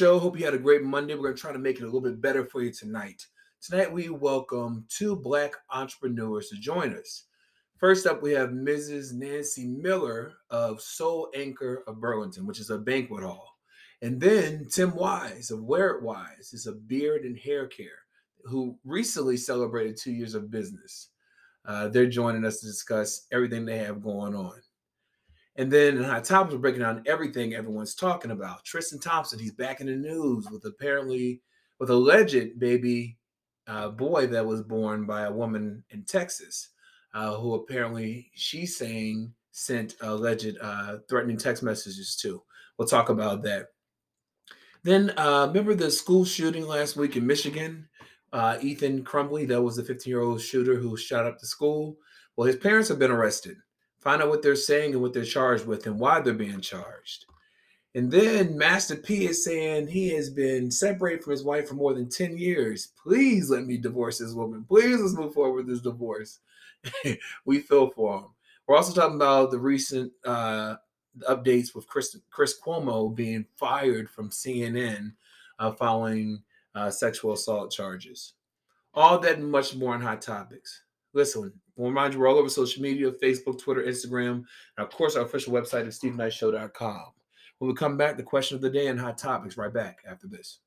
Show. Hope you had a great Monday. We're going to try to make it a little bit better for you tonight. Tonight, we welcome two Black entrepreneurs to join us. First up, we have Mrs. Nancy Miller of Soul Anchor of Burlington, which is a banquet hall. And then Tim Wyse of Wear It Wyse is a beard and hair care who recently celebrated two years of business. Uh, they're joining us to discuss everything they have going on. And then Hot Topics, we're breaking down everything everyone's talking about. Tristan Thompson, he's back in the news with apparently with alleged baby uh, boy that was born by a woman in Texas, uh, who apparently she's saying sent alleged uh, threatening text messages to. We'll talk about that. Then uh, remember the school shooting last week in Michigan? Uh, Ethan Crumbley, that was the 15 year old shooter who shot up the school. Well, his parents have been arrested find out what they're saying and what they're charged with and why they're being charged. And then Master P is saying he has been separated from his wife for more than 10 years. Please let me divorce this woman. Please let's move forward with this divorce. we feel for him. We're also talking about the recent uh, updates with Chris, Chris Cuomo being fired from CNN uh, following uh, sexual assault charges. All that and much more on Hot Topics. Listen, we'll remind you we're all over social media Facebook, Twitter, Instagram, and of course, our official website is StevenKnightShow.com. When we come back, the question of the day and hot topics right back after this.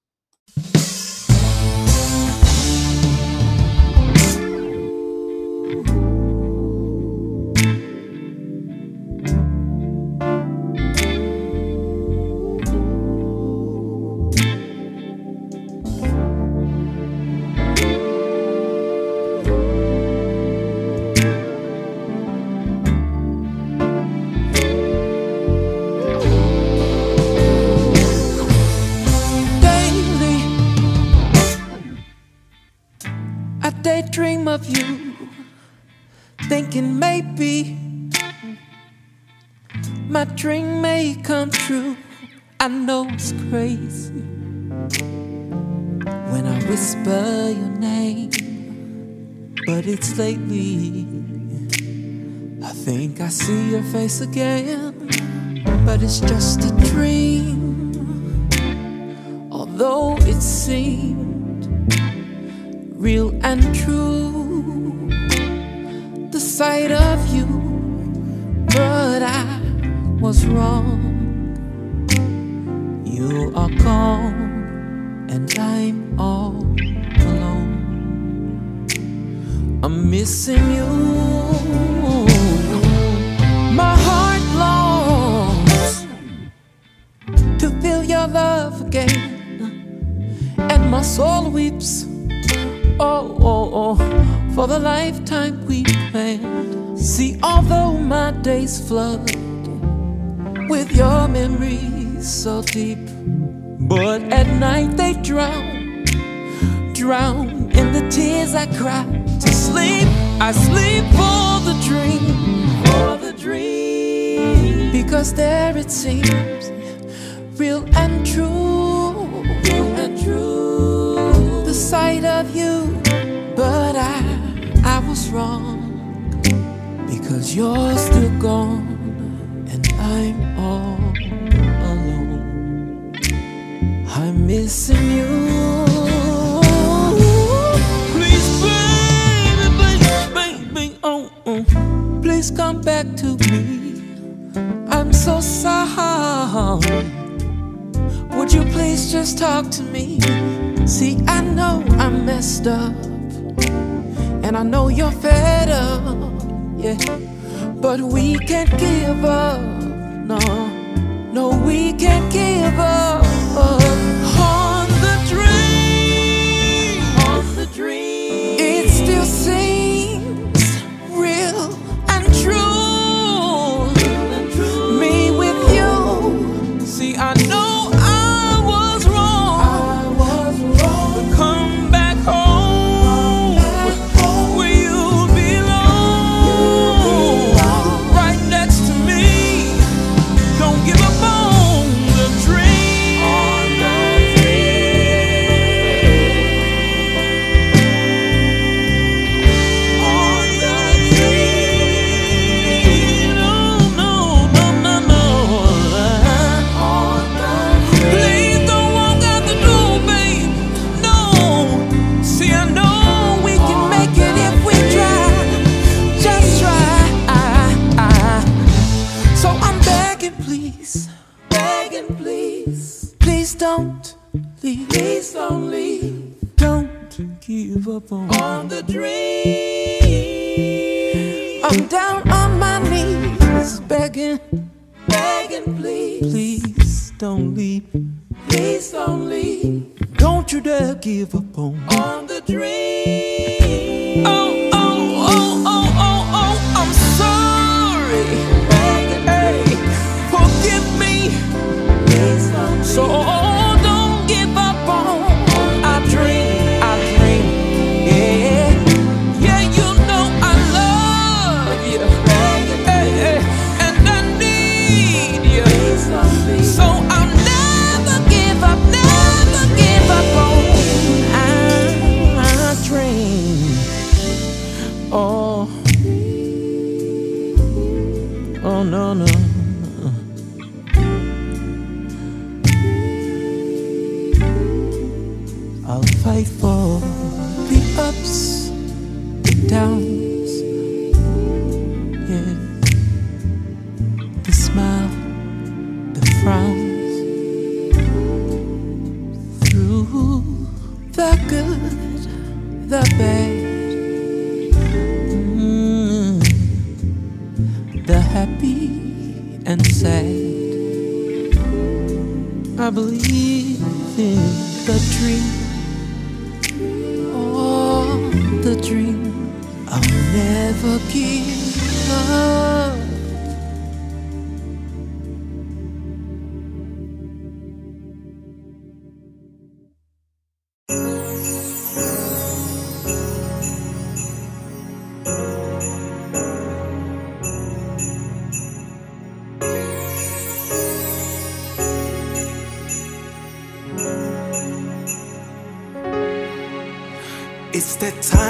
Come true. I know it's crazy when I whisper your name, but it's lately. I think I see your face again, but it's just a dream. Although it seemed real and true, the sight of you, but I was wrong. Are gone, and I'm all alone. I'm missing you. My heart longs to feel your love again and my soul weeps. Oh, oh, oh, for the lifetime we planned. See, although my days flood with your memories so deep, but at night they drown, drown in the tears I cry to sleep. I sleep for the dream, for the dream, because there it seems real and true, real and true. The sight of you, but I, I was wrong because you're still gone and I'm missing you. Please, baby, baby, baby, oh, oh. please come back to me. I'm so sorry. Would you please just talk to me? See, I know I messed up, and I know you're fed up, yeah. But we can't give up, no, no, we can't give up give up on, on the dream. I'm down on my knees, begging, begging, please. Please don't leave. Please don't leave. Don't you dare give up on, on the dream. Oh, oh, believe in the dream. Oh, the dream. I'll never give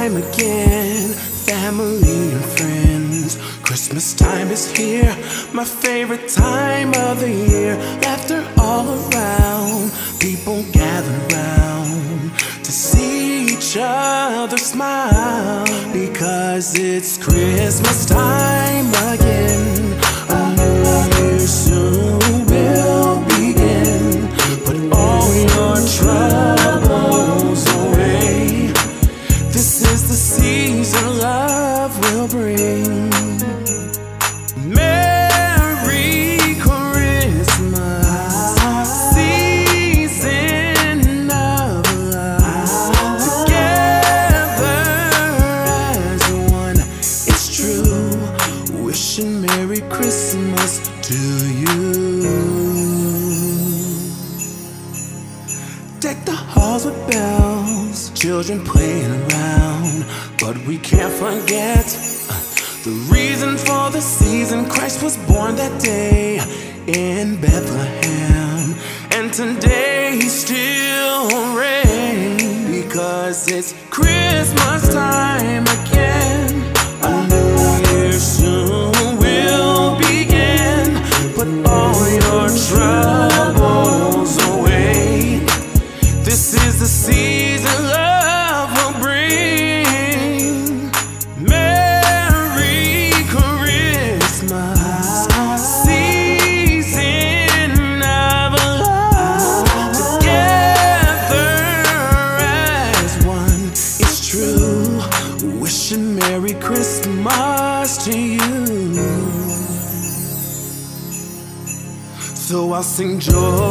time again, family and friends. Christmas time is here, my favorite time of the year. Laughter all around, people gather round to see each other smile. Because it's Christmas time again. Children playing around. But we can't forget uh, the reason for the season. Christ was born that day in Bethlehem. And today he still reigns because it's Christmas time So I'll sing joy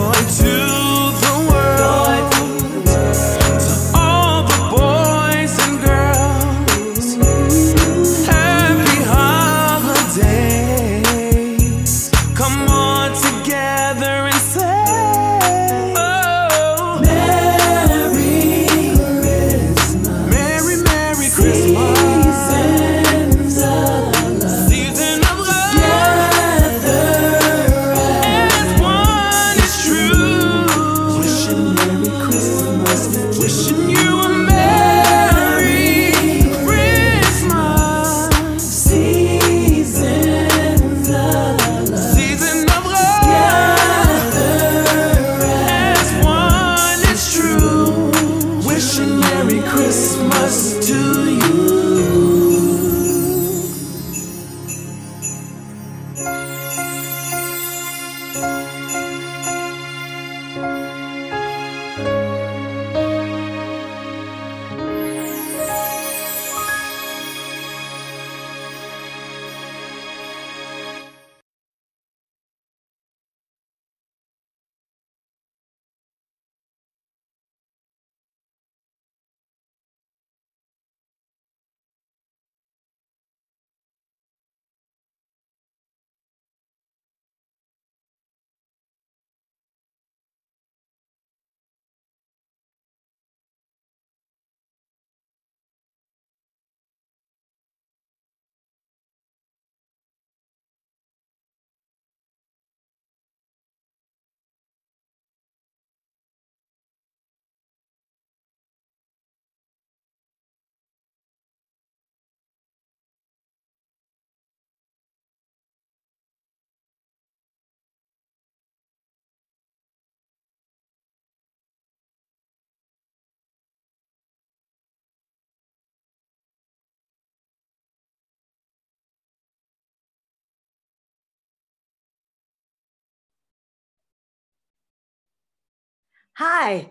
Hi,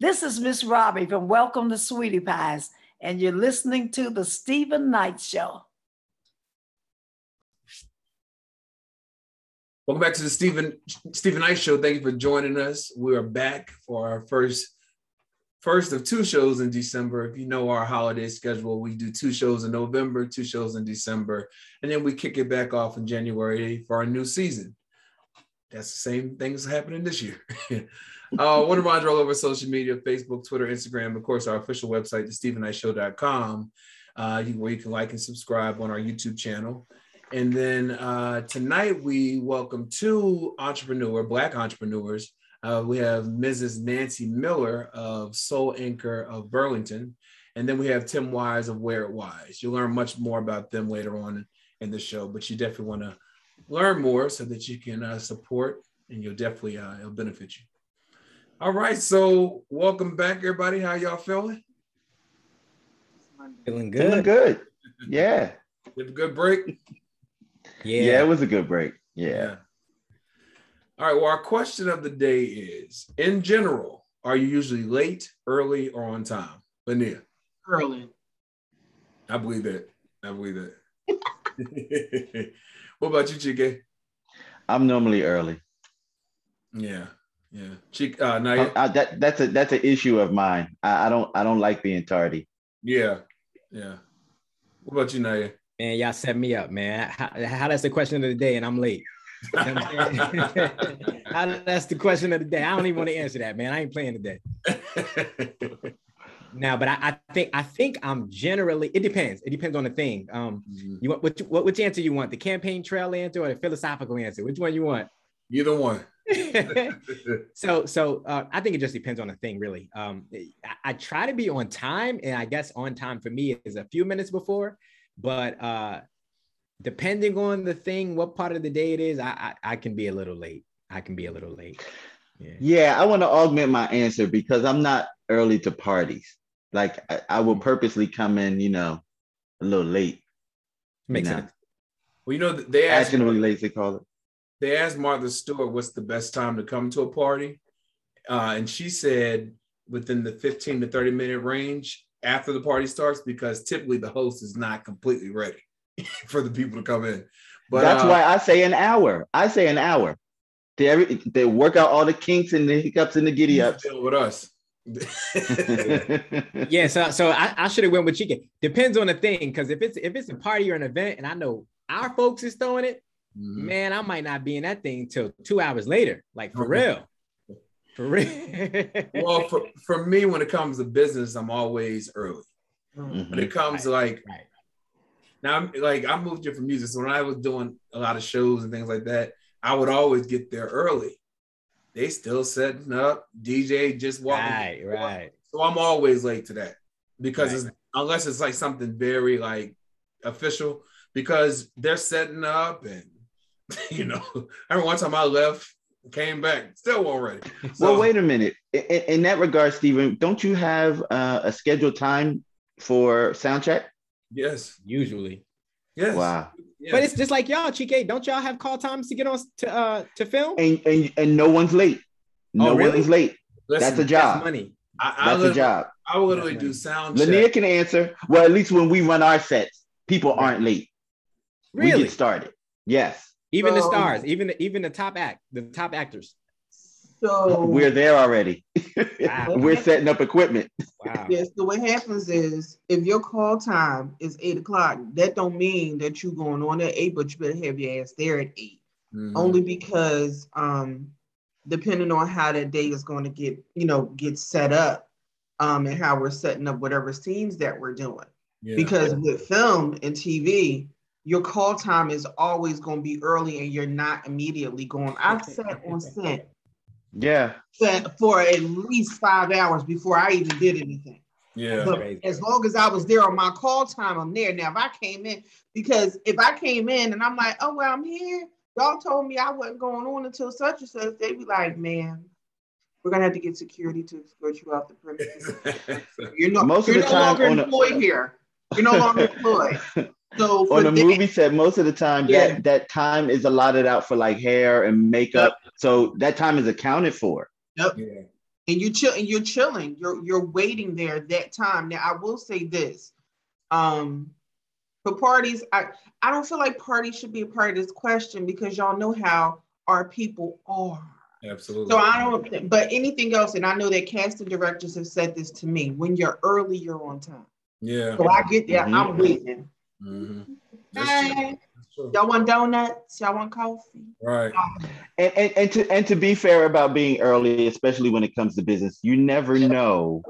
this is Miss Robbie from Welcome to Sweetie Pies, and you're listening to the Steven Knight Show. Welcome back to the Steven Steven Knight Show. Thank you for joining us. We are back for our first first of two shows in December. If you know our holiday schedule, we do two shows in November, two shows in December, and then we kick it back off in January for our new season. That's the same thing that's happening this year. uh, remind you all over social media, Facebook, Twitter, Instagram, of course, our official website, thestevenknightshow.com, uh, where you can like and subscribe on our YouTube channel. And then uh, tonight we welcome two entrepreneur, black entrepreneurs. Uh, we have Mrs. Nancy Miller of Soul Anchor of Burlington, and then we have Tim Wyse of Wear It Wyse. You'll learn much more about them later on in the show, but you definitely want to learn more so that you can uh, support, and you'll definitely uh, it'll benefit you. All right, so welcome back, everybody. How y'all feeling? Feeling good. Feeling good. Yeah. You have a good break. Yeah. yeah. it was a good break. Yeah. All right. Well, our question of the day is in general, are you usually late, early, or on time? Lania. Early. I believe that. I believe that. what about you, Chike? I'm normally early. Yeah. Yeah. Chike, uh, now I, I, that that's a that's an issue of mine. I, I don't I don't like being tardy. Yeah. Yeah. What about you, Naya? Man, y'all set me up, man. How, how that's the question of the day, and I'm late. how that's the question of the day. I don't even want to answer that, man. I ain't playing today. now, but I, I, think I think I'm generally. It depends. It depends on the thing. Um, mm-hmm. you want which what which answer you want? The campaign trail answer or the philosophical answer? Which one you want? Either one. so so uh, I think it just depends on the thing, really. Um, I, I try to be on time, and I guess on time for me is a few minutes before. But uh, depending on the thing, what part of the day it is, I, I, I can be a little late. I can be a little late. Yeah, yeah I want to augment my answer because I'm not early to parties. Like I, I will mm. purposely come in, you know, a little late. Makes you know? sense. Well, you know, they asked fashionably late. They call it. They asked Martha Stewart what's the best time to come to a party, uh, and she said within the 15 to 30 minute range after the party starts because typically the host is not completely ready for the people to come in. But that's uh, why I say an hour. I say an hour. They every, they work out all the kinks and the hiccups and the giddy ups. Deal With us. yeah, so so I, I should have went with chicken. Depends on the thing, because if it's if it's a party or an event, and I know our folks is throwing it, mm-hmm. man, I might not be in that thing till two hours later. Like for real. For real. well, for, for me, when it comes to business, I'm always early. Mm-hmm. When it comes right. to like right. now, like I moved here for music. So when I was doing a lot of shows and things like that, I would always get there early. They still setting up, DJ just walking. Right, right. So I'm always late to that because right. it's, unless it's like something very like official, because they're setting up and you know, I remember one time I left came back, still won't ready. So, well, wait a minute. In, in, that regard, Steven, don't you have uh, a scheduled time for sound check? Yes, usually. Yes. Wow. Yes. But it's just like y'all, Chike. Don't y'all have call times to get on to uh to film? And and, and no one's late. No oh, really? one's late. Listen, that's a job. That's money. I, I that's a job. I will literally do sound. Lanier can answer. Well, at least when we run our sets, people aren't late. Really? We get started. Yes. Even so, the stars, even the, even the top act, the top actors. So we're there already. Wow. we're setting up equipment. Wow. Yes. So what happens is if your call time is eight o'clock, that don't mean that you're going on at eight, but you better have your ass there at 8 mm-hmm. Only because um, depending on how that day is going to get, you know, get set up, um, and how we're setting up whatever scenes that we're doing. Yeah. Because with film and TV, your call time is always going to be early and you're not immediately going. I've sat on set. Yeah. Set for at least five hours before I even did anything. Yeah. But as long as I was there on my call time, I'm there. Now, if I came in, because if I came in and I'm like, oh, well, I'm here, y'all told me I wasn't going on until such and such, they'd be like, man, we're gonna have to get security to escort you off the premises. you're no, most you're of the no time longer employed a- here. You're no longer employed. So on a movie set, most of the time yeah. that that time is allotted out for like hair and makeup. Yep. So that time is accounted for. Yep. Yeah. and you chill and you're chilling. You're you're waiting there that time. Now I will say this. Um for parties, I, I don't feel like parties should be a part of this question because y'all know how our people are. Absolutely. So I don't, but anything else, and I know that casting directors have said this to me: when you're early, you're on time. Yeah. So I get there, Mhm. I'm waiting. Mm-hmm. Hey, y'all want donuts? Y'all want coffee? Right. And, and and to and to be fair about being early, especially when it comes to business, you never know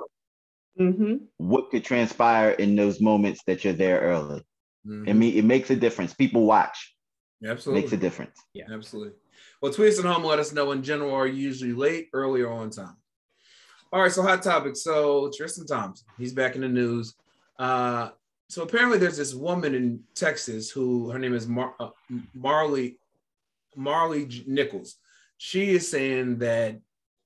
Mm-hmm. what could transpire in those moments that you're there early. Mhm. I mean, it makes a difference. People watch. Absolutely. Makes a difference. Yeah. Absolutely. Well, tweet us at home. Let us know in general. Are you usually late, early, or on time? All right. So hot topic. So Tristan Thompson, he's back in the news. Uh, so apparently, there's this woman in Texas who her name is Mar- uh, Maralee Maralee Nichols. She is saying that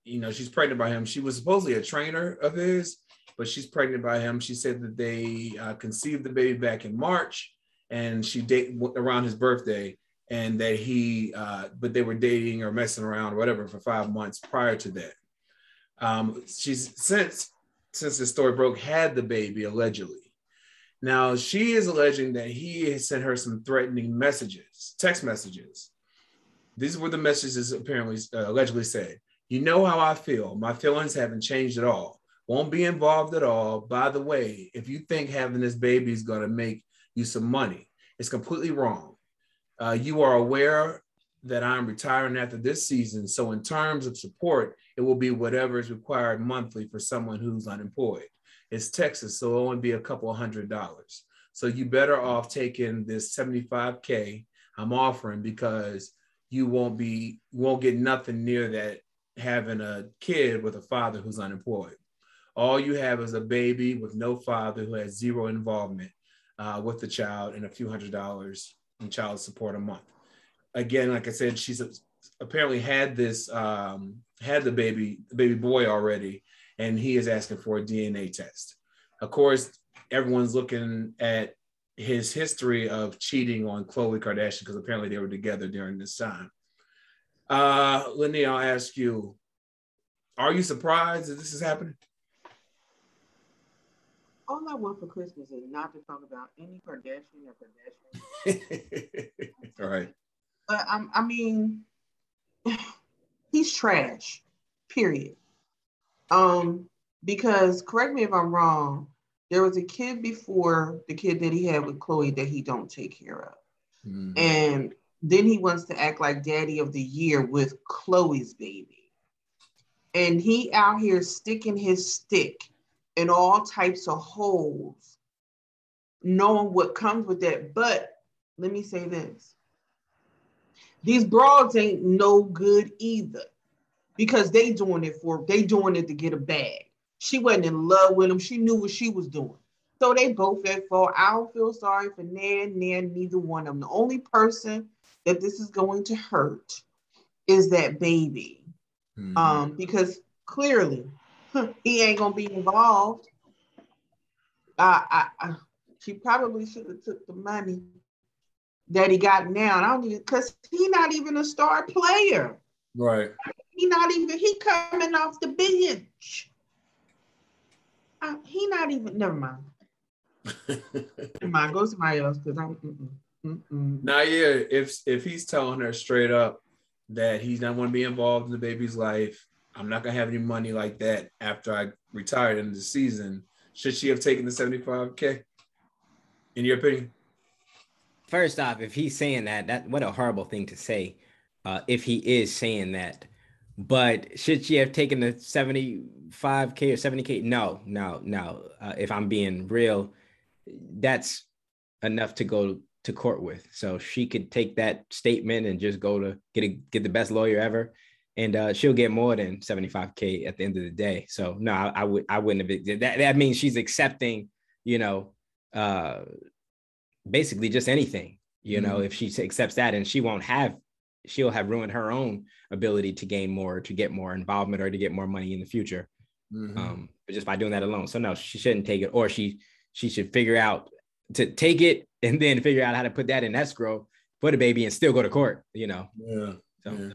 you know she's pregnant by him. She was supposedly a trainer of his, but she's pregnant by him. She said that they uh, conceived the baby back in March, and she date around his birthday, and that he, uh, but they were dating or messing around or whatever for five months prior to that. Um, she's since since the story broke had the baby allegedly. Now she is alleging that he has sent her some threatening messages, text messages. These were the messages apparently uh, allegedly said. You know how I feel. My feelings haven't changed at all. Won't be involved at all. By the way, if you think having this baby is going to make you some money, it's completely wrong. Uh, you are aware that I'm retiring after this season. So, in terms of support, it will be whatever is required monthly for someone who's unemployed. It's Texas, so it'll only be a couple hundred dollars. So, you better off taking this 75K I'm offering because you won't be, won't get nothing near that having a kid with a father who's unemployed. All you have is a baby with no father who has zero involvement uh, with the child and a few hundred dollars in child support a month. Again, like I said, she's apparently had this um, had the baby the baby boy already, and he is asking for a DNA test. Of course, everyone's looking at his history of cheating on Khloe Kardashian because apparently they were together during this time. Uh, Lenny, I'll ask you: Are you surprised that this is happening? All I want for Christmas is not to talk about any Kardashian or Kardashian. All right. But I'm, I mean, he's trash. Period. Um, because correct me if I'm wrong, there was a kid before the kid that he had with Khloe that he don't take care of, Mhm. and then he wants to act like daddy of the year with Khloe's baby, and he out here sticking his stick in all types of holes, knowing what comes with that. But let me say this these broads ain't no good either. Because they doing it for they doing it to get a bag. She wasn't in love with him she knew what she was doing. So they both at fault. I don't feel sorry for nan nan neither one of them the only person that this is going to hurt is that baby. Mhm. um because clearly he ain't gonna be involved. I, I, I she probably should have took the money that he got now. And I don't even because he not even a star player. right. He not even he coming off the bench. Uh, he not even never mind. Never mind. Go somebody else because I'm mm-mm, mm-mm. Now, yeah, if if he's telling her straight up that he's not going to be involved in the baby's life, I'm not going to have any money like that after I retired in the season. Should she have taken the 75k? In your opinion? First off, if he's saying that, that what a horrible thing to say. Uh, if he is saying that, but should she have taken the 75k or 70k? No, no, no. Uh, if I'm being real, that's enough to go to court with. So she could take that statement and just go to get a, get the best lawyer ever, and uh, she'll get more than 75k at the end of the day. So no, I, I would I wouldn't have. That that means she's accepting, you know, uh, basically just anything. You know, if she accepts that, and she won't have, she'll have ruined her own ability to gain more, to get more involvement, or to get more money in the future. Mhm. Um, but just by doing that alone. So no, she shouldn't take it, or she she should figure out to take it and then figure out how to put that in escrow for the baby and still go to court. You know. yeah. So yeah.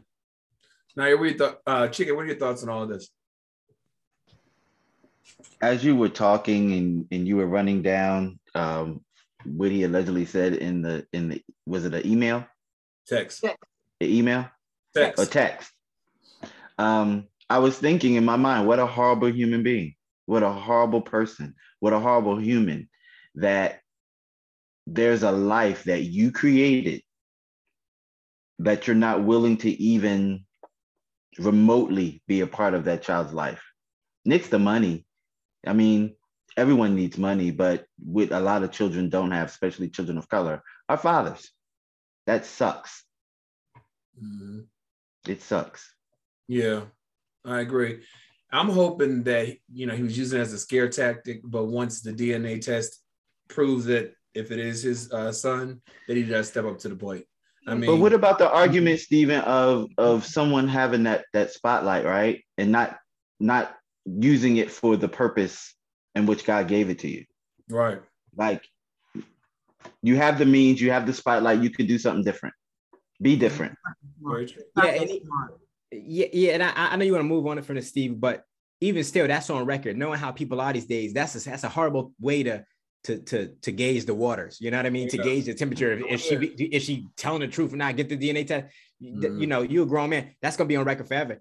Now, what are your th- uh, Chike? What are your thoughts on all of this? as you were talking and, and you were running down um, what he allegedly said in the in the was it an email? Text. The email? Text. A text. Um, I was thinking in my mind, what a horrible human being. What a horrible person. What a horrible human that there's a life that you created that you're not willing to even remotely be a part of that child's life. Nix the money. I mean, everyone needs money, but with a lot of children don't have, especially children of color, are fathers. That sucks. Mm-hmm. It sucks. Yeah, I agree. I'm hoping that you know he was using it as a scare tactic, but once the DNA test proves that if it is his uh, son, that he does step up to the plate. I mean, but what about the argument, Steven, of of someone having that that spotlight, right, and not not using it for the purpose in which God gave it to you, right? Like you have the means, you have the spotlight, you can do something different, be different. Yeah, and it, yeah, yeah, and I, I know you want to move on it from the Steve, but even still, that's on record. Knowing how people are these days, that's a, that's a horrible way to to to to gauge the waters. You know what I mean? Yeah. To gauge the temperature. If, she is she telling the truth or not? Get the DNA test. Mm-hmm. You know, you a grown man. That's gonna be on record forever.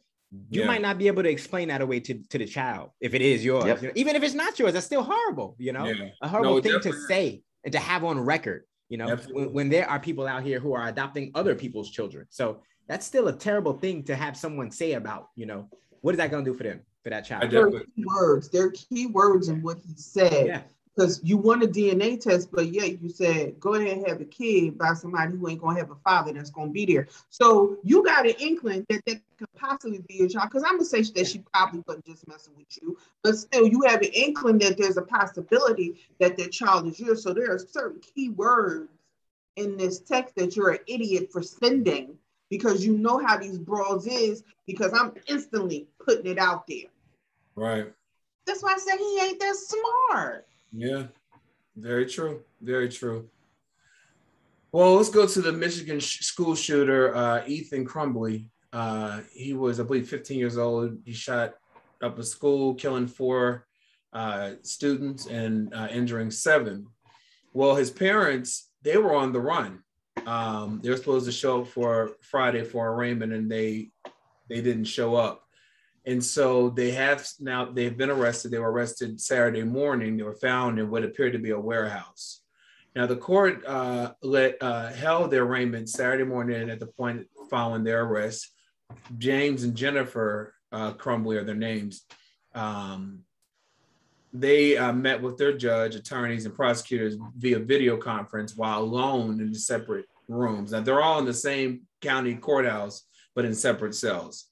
You yeah. might not be able to explain that away to, to the child if it is yours. Yep. You know, even if it's not yours, that's still horrible. You know, yeah. a horrible no, thing to say and to have on record. You know, when, when there are people out here who are adopting other people's children. So that's still a terrible thing to have someone say about. You know, what is that gonna do for them? for that child. There are key words. There are key words in what he said. Yeah because you want a DNA test, but yet you said go ahead and have a kid by somebody who ain't gonna have a father that's gonna be there. So you got an inkling that that could possibly be your child. Because I'm gonna say that she probably wasn't just messing with you, but still you have an inkling that there's a possibility that that child is yours. So there are certain key words in this text that you're an idiot for sending because you know how these brawls is because I'm instantly putting it out there. Right. That's why I say he ain't that smart. Yeah, very true. Very true. Well, let's go to the Michigan sh- school shooter, uh, Ethan Crumbley. Uh, he was, I believe, 15 years old. He shot up a school, killing four uh, students and uh, injuring seven. Well, his parents, they were on the run. Um, they were supposed to show up for Friday for arraignment, and they they didn't show up. And so they have now, they've been arrested. They were arrested Saturday morning. They were found in what appeared to be a warehouse. Now, the court uh, let, uh, held their arraignment Saturday morning at the point following their arrest. James and Jennifer uh, Crumbley are their names. Um, they uh, met with their judge, attorneys, and prosecutors via video conference while alone in separate rooms. Now, they're all in the same county courthouse, but in separate cells.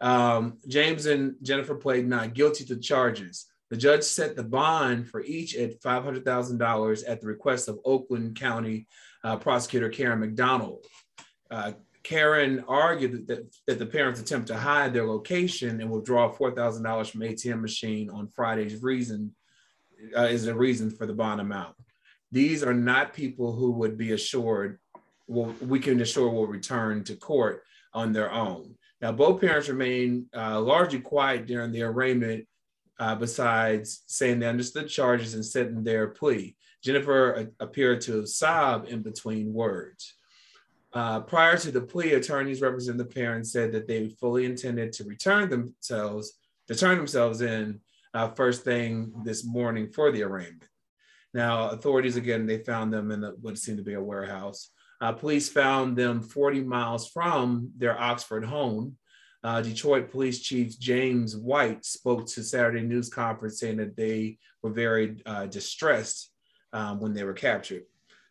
Um, James and Jennifer played not guilty to charges. The judge set the bond for each at $500,000 at the request of Oakland County uh, prosecutor Karen McDonald. Uh, Karen argued that, that the parents attempt to hide their location and withdraw $4,000 from ATM machine on Friday's reason uh, is a reason for the bond amount. These are not people who would be assured, well, we can assure will return to court on their own. Now, both parents remained uh, largely quiet during the arraignment, uh, besides saying they understood charges and setting their plea. Jennifer uh, appeared to sob in between words. Uh, prior to the plea, attorneys representing the parents said that they fully intended to return themselves, to turn themselves in uh, first thing this morning for the arraignment. Now, authorities again, they found them in the, what seemed to be a warehouse. Uh, police found them 40 miles from their Oxford home. Uh, Detroit Police Chief James White spoke to Saturday News Conference saying that they were very uh, distressed um, when they were captured.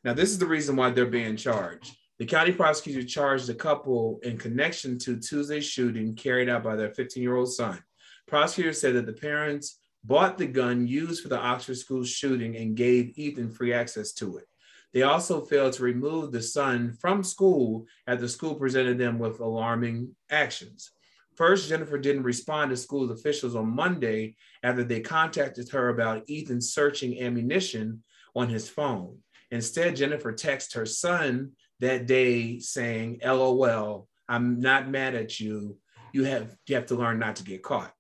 Now, this is the reason why they're being charged. The county prosecutor charged the couple in connection to Tuesday's shooting carried out by their 15 year old son. Prosecutors said that the parents bought the gun used for the Oxford school shooting and gave Ethan free access to it. They also failed to remove the son from school the school presented them with alarming actions. First, Jennifer didn't respond to school officials on Monday after they contacted her about Ethan searching ammunition on his phone. Instead, Jennifer texted her son that day saying, LOL, I'm not mad at you. You have, you have to learn not to get caught.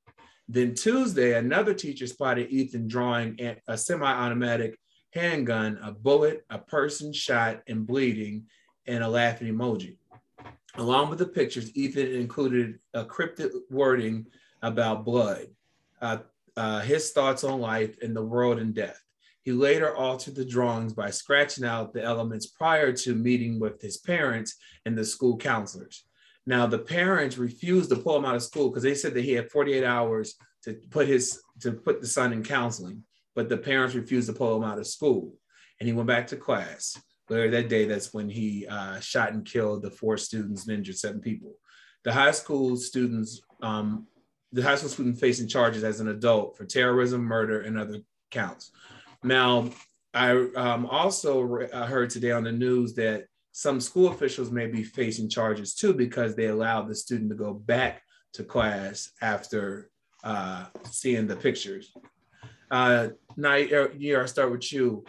Then Tuesday, another teacher spotted Ethan drawing a semi-automatic handgun, a bullet, a person shot and bleeding, and a laughing emoji. Along with the pictures, Ethan included a cryptic wording about blood, uh, uh, his thoughts on life and the world and death. He later altered the drawings by scratching out the elements prior to meeting with his parents and the school counselors. Now, the parents refused to pull him out of school because they said that he had 48 hours to put his to put the son in counseling, but the parents refused to pull him out of school, and he went back to class. Later that day, that's when he uh, shot and killed the four students and injured seven people. The high school students, um, the high school student facing charges as an adult for terrorism, murder, and other counts. Now, I um, also re- I heard today on the news that some school officials may be facing charges too because they allowed the student to go back to class after uh, seeing the pictures. Uh, now, yeah, I'll start with you.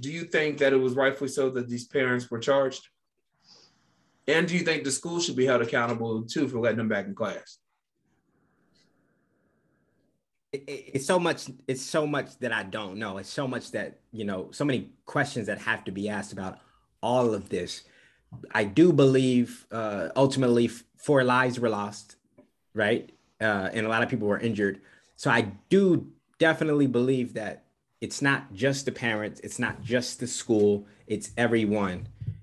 Do you think that it was rightfully so that these parents were charged? And do you think the school should be held accountable too for letting them back in class? it's so much it's so much that i don't know it's so much that you know so many questions that have to be asked about all of this i do believe uh ultimately four lives were lost right uh and a lot of people were injured so i do definitely believe that it's not just the parents it's not just the school it's everyone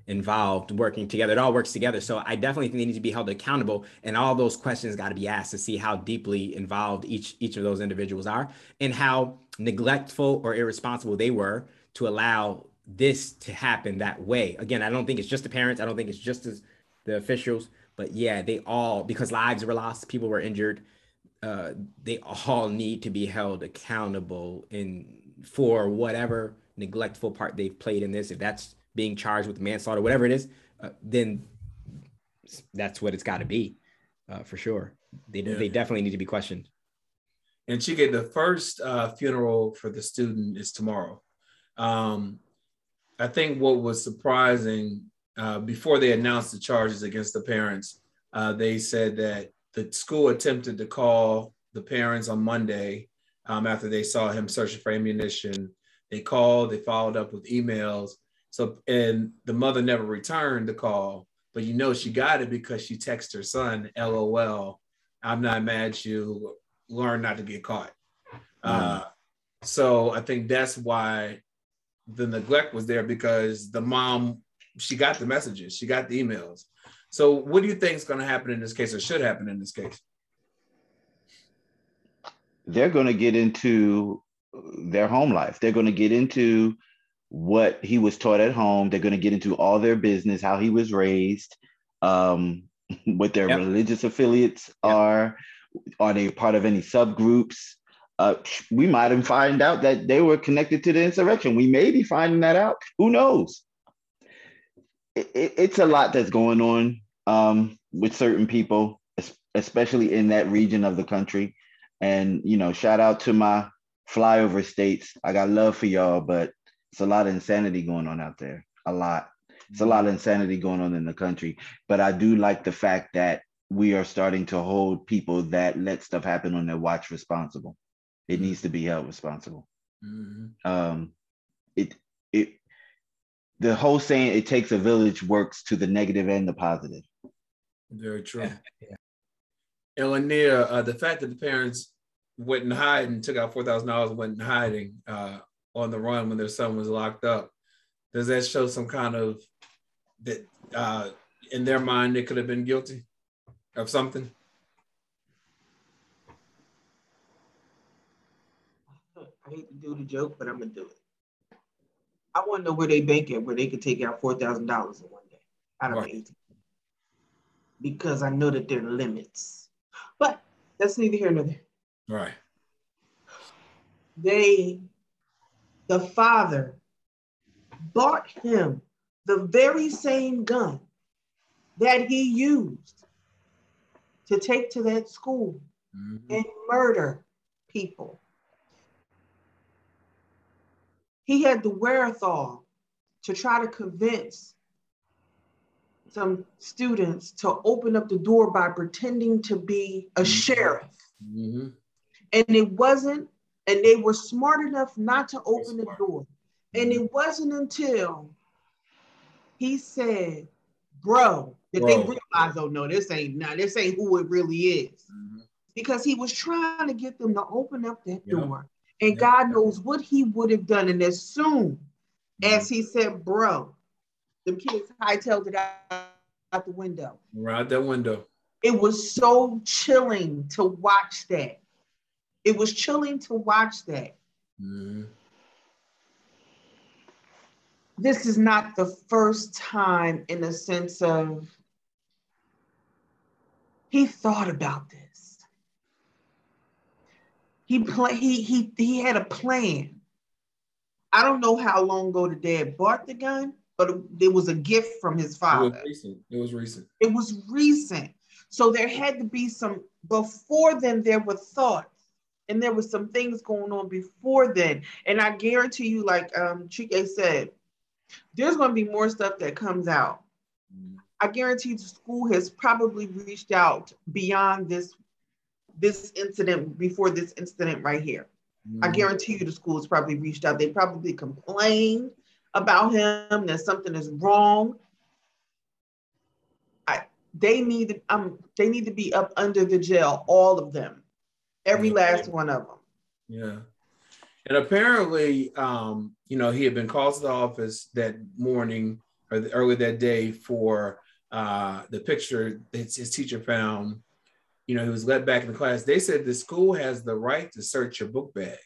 involved working together. It all works together. So I definitely think they need to be held accountable, and all those questions got to be asked to see how deeply involved each each of those individuals are, and how neglectful or irresponsible they were to allow this to happen that way. Again, I don't think it's just the parents. I don't think it's just the officials, but yeah, they all because lives were lost, people were injured. Uh, they all need to be held accountable in for whatever neglectful part they've played in this. If that's being charged with manslaughter, whatever it is, uh, then that's what it's got to be uh, for sure. They, yeah. they definitely need to be questioned. And Chike, the first uh, funeral for the student is tomorrow. Um, I think what was surprising uh, before they announced the charges against the parents, uh, they said that the school attempted to call the parents on Monday um, after they saw him searching for ammunition. They called, they followed up with emails, so, and the mother never returned the call, but you know she got it because she texted her son, LOL, I'm not mad at you, learn not to get caught. Uh, so I think that's why the neglect was there because the mom, she got the messages, she got the emails. So what do you think is going to happen in this case or should happen in this case? They're going to get into their home life. They're going to get into what he was taught at home. They're going to get into all their business, how he was raised, um, what their yep. religious affiliates yep. are. Are they part of any subgroups? Uh, we might even find out that they were connected to the insurrection. We may be finding that out. Who knows? It, it, it's a lot that's going on um, with certain people, especially in that region of the country. And you know, shout out to my flyover states. I got love for y'all, but it's a lot of insanity going on out there. A lot. It's a lot of insanity going on in the country. But I do like the fact that we are starting to hold people that let stuff happen on their watch responsible. It mm-hmm. needs to be held responsible. Mm-hmm. Um, it it the whole saying it takes a village works to the negative and the positive. Very true. Yeah. yeah. And Lanier, uh, the fact that the parents went and hide and took out four thousand dollars, went and hiding, uh, on the run when their son was locked up. Does that show some kind of that uh, in their mind they could have been guilty of something? I hate to do the joke, but I'm gonna do it. I want to know where they bank at, where they could take out four thousand dollars in one day out of right. Because I know that there are limits. But that's neither here nor there. Right. They the father bought him the very same gun that he used to take to that school mm-hmm. and murder people. He had the wherewithal to try to convince some students to open up the door by pretending to be a mm-hmm. sheriff. Mm-hmm. And it wasn't, and they were smart enough not to open the door. And it wasn't until he said, bro, that bro. they realized, oh no, this ain't now, this ain't who it really is. Mm-hmm. Because he was trying to get them to open up that door. And yep. God knows what he would have done. And as soon mm-hmm. as he said, bro, the kids hightailed it out, out the window. Right out that window. It was so chilling to watch that. It was chilling to watch that. Mm-hmm. This is not the first time, in the sense of he thought about this. He play, he he he had a plan. I don't know how long ago the dad bought the gun, but it was a gift from his father. It was recent. It was recent. It was recent. So there had to be some, before then, there were thoughts and there was some things going on before then. And I guarantee you, like um, Chike said, there's going to be more stuff that comes out. I guarantee the school has probably reached out beyond this this incident before this incident right here. Mm-hmm. I guarantee you the school has probably reached out. They probably complained about him that something is wrong. I, they need um they need to be up under the jail, all of them, every last one of them. Yeah. And apparently, um, you know, he had been called to the office that morning or the, early that day for uh, the picture that his teacher found. You know, he was let back in the class. They said the school has the right to search your book bag,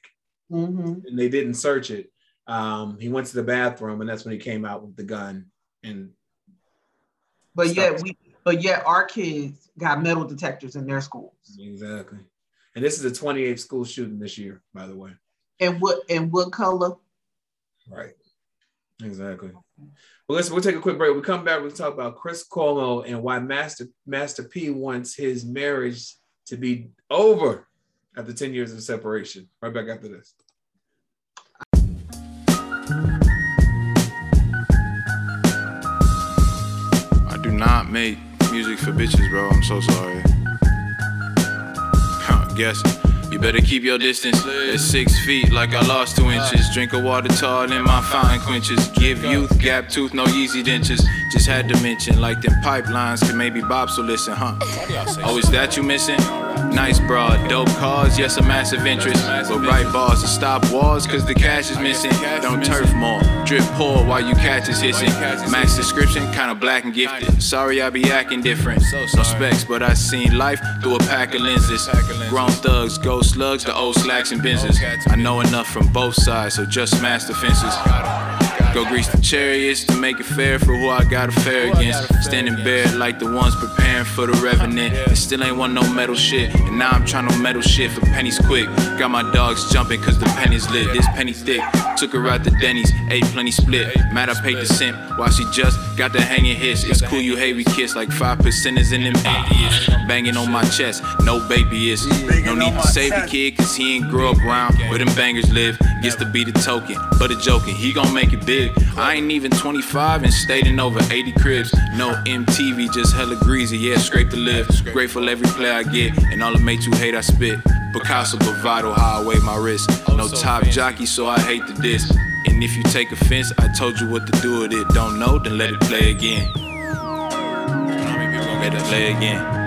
mm-hmm. and they didn't search it. Um, he went to the bathroom, and that's when he came out with the gun. And but yet we, but yet our kids got metal detectors in their schools. Exactly. And this is the 28th school shooting this year, by the way. And what and what color? Right. Exactly. Well, listen, we'll take a quick break. We come back, we'll talk about Chris Cuomo and why Master Master P wants his marriage to be over after 10 years of separation. Right back after this. I do not make music for bitches, bro. I'm so sorry. Guess you better keep your distance. At six feet, like I lost two inches. Drink a water tall in my fountain quenches. Give youth, gap tooth, no easy dentures. Just had to mention, like them pipelines, could maybe Bob so listen, huh? Oh, is that you missing? Nice broad, dope cars, yes, a massive interest. But right bars to stop walls, cause the cash is missing. Don't turf more, drip poor while you catch is hissing. Max description, kinda black and gifted. Sorry, I be acting different. No specs, but I seen life through a pack of lenses. Grown thugs, go slugs, the old slacks and benzes. I know enough from both sides, so just smash the fences. Go grease the chariots to make it fair for who I gotta fare against. Standing bare like the ones preparing for the revenant. And still ain't want no metal shit. And now I'm trying to metal shit for pennies quick. Got my dogs jumping cause the penny's lit. This penny thick. Took her out to Denny's, ate plenty split. Mad I paid the simp while she just got the hanging hiss. It's cool you hate we kiss like five percenters in them atheists. Banging on my chest, no baby is. No need to save the kid cause he ain't grow up around where them bangers live. Gets to be the token, but a joking, he gon' make it big. I ain't even 25 and stayed in over 80 cribs. No MTV, just hella greasy, yeah, scrape the live. Grateful every play I get, and all the mates who hate I spit. Picasso bravado, how I weigh my wrist. Oh, no top jockey, so I hate the diss. And if you take offense, I told you what to do with it. Don't know, then let it play again. Let it play again.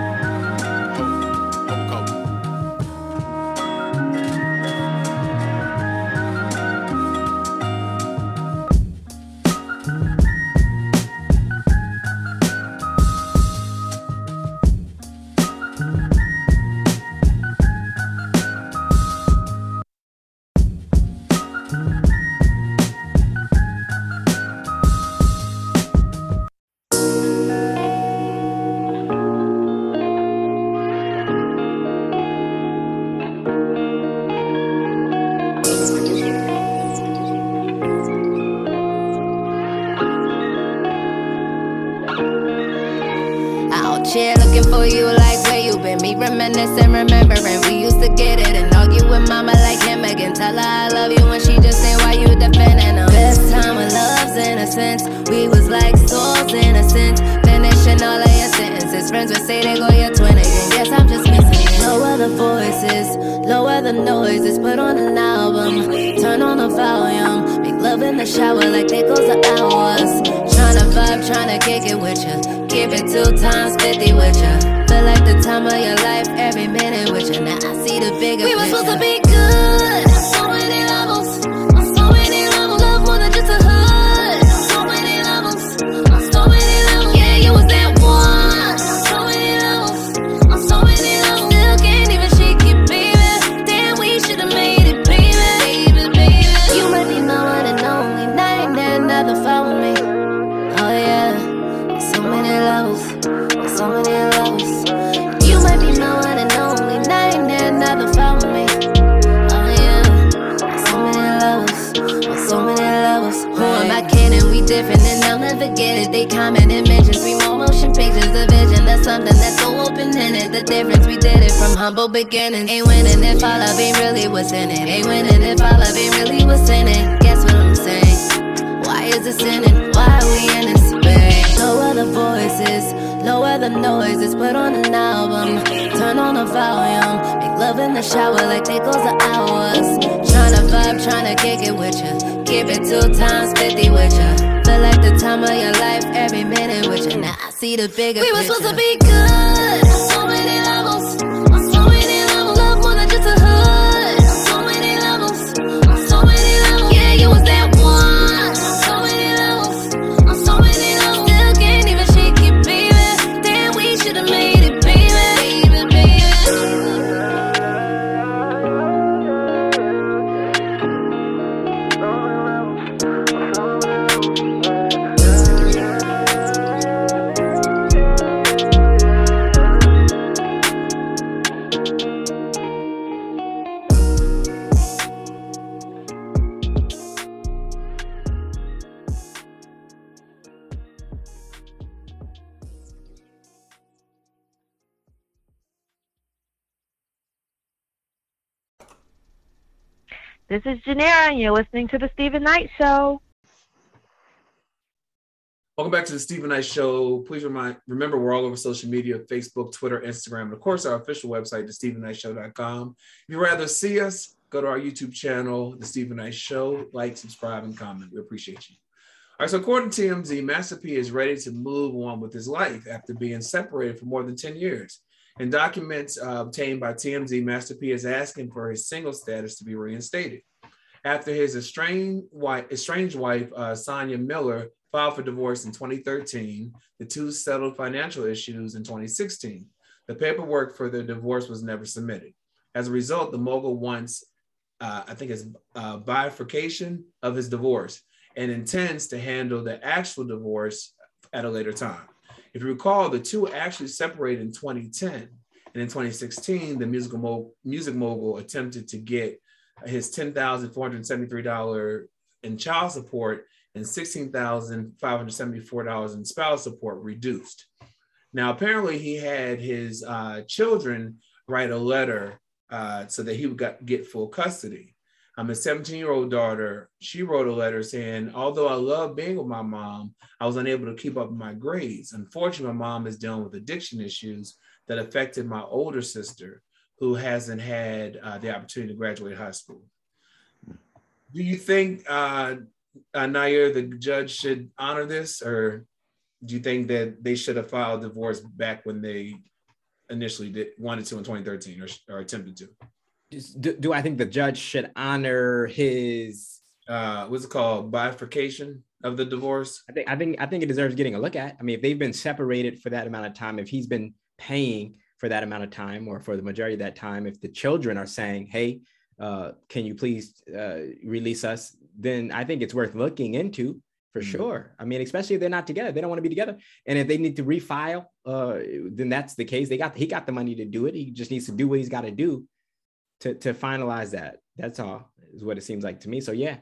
The difference we did it from humble beginnings. Ain't winning if all of ain't really what's in it. Ain't winning if all of ain't really what's in it. Guess what I'm saying? Why is it sinning? Why are we in this space? Lower the voices, lower the noises, put on an album, turn on the volume, make love in the shower like they goes the hours. Tryna vibe, tryna kick it with ya, keep it two times 50 with ya. Feel like the time of your life, every minute with ya. Now I see the bigger We were supposed to be good, This is Genera, and you're listening to The Steven Knight Show. Welcome back to the Steven Knight Show. Please remind, remember we're all over social media Facebook, Twitter, Instagram, and of course our official website, thestevenknightshow.com. If you'd rather see us, go to our YouTube channel, The Steven Knight Show. Like, subscribe, and comment. We appreciate you. All right, so according to TMZ, Master P is ready to move on with his life after being separated for more than 10 years. In documents uh, obtained by TMZ, Master P is asking for his single status to be reinstated. After his estranged wife, uh, Sonya Miller, filed for divorce in 2013, the two settled financial issues in 2016. The paperwork for the divorce was never submitted. As a result, the mogul wants, uh, I think it's uh, bifurcation of his divorce and intends to handle the actual divorce at a later time. If you recall, the two actually separated in 2010. And in 2016, the musical mo- music mogul attempted to get his $10,473 in child support and $16,574 in spouse support reduced. Now, apparently, he had his uh, children write a letter uh, so that he would get full custody. I'm a 17 year old daughter. She wrote a letter saying, Although I love being with my mom, I was unable to keep up my grades. Unfortunately, my mom is dealing with addiction issues that affected my older sister, who hasn't had uh, the opportunity to graduate high school. Do you think, uh, uh, Nair, the judge should honor this, or do you think that they should have filed divorce back when they initially did wanted to in 2013 or, or attempted to? Do, do I think the judge should honor his uh what's it called bifurcation of the divorce? I think I think I think it deserves getting a look at. I mean, if they've been separated for that amount of time, if he's been paying for that amount of time or for the majority of that time, if the children are saying, "Hey, uh, can you please uh, release us?" then I think it's worth looking into for Mhm. sure. I mean, especially if they're not together, they don't want to be together, and if they need to refile, uh, then that's the case. They got he got the money to do it. He just needs to do what he's got to do to to finalize that. That's all is what it seems like to me. So yeah,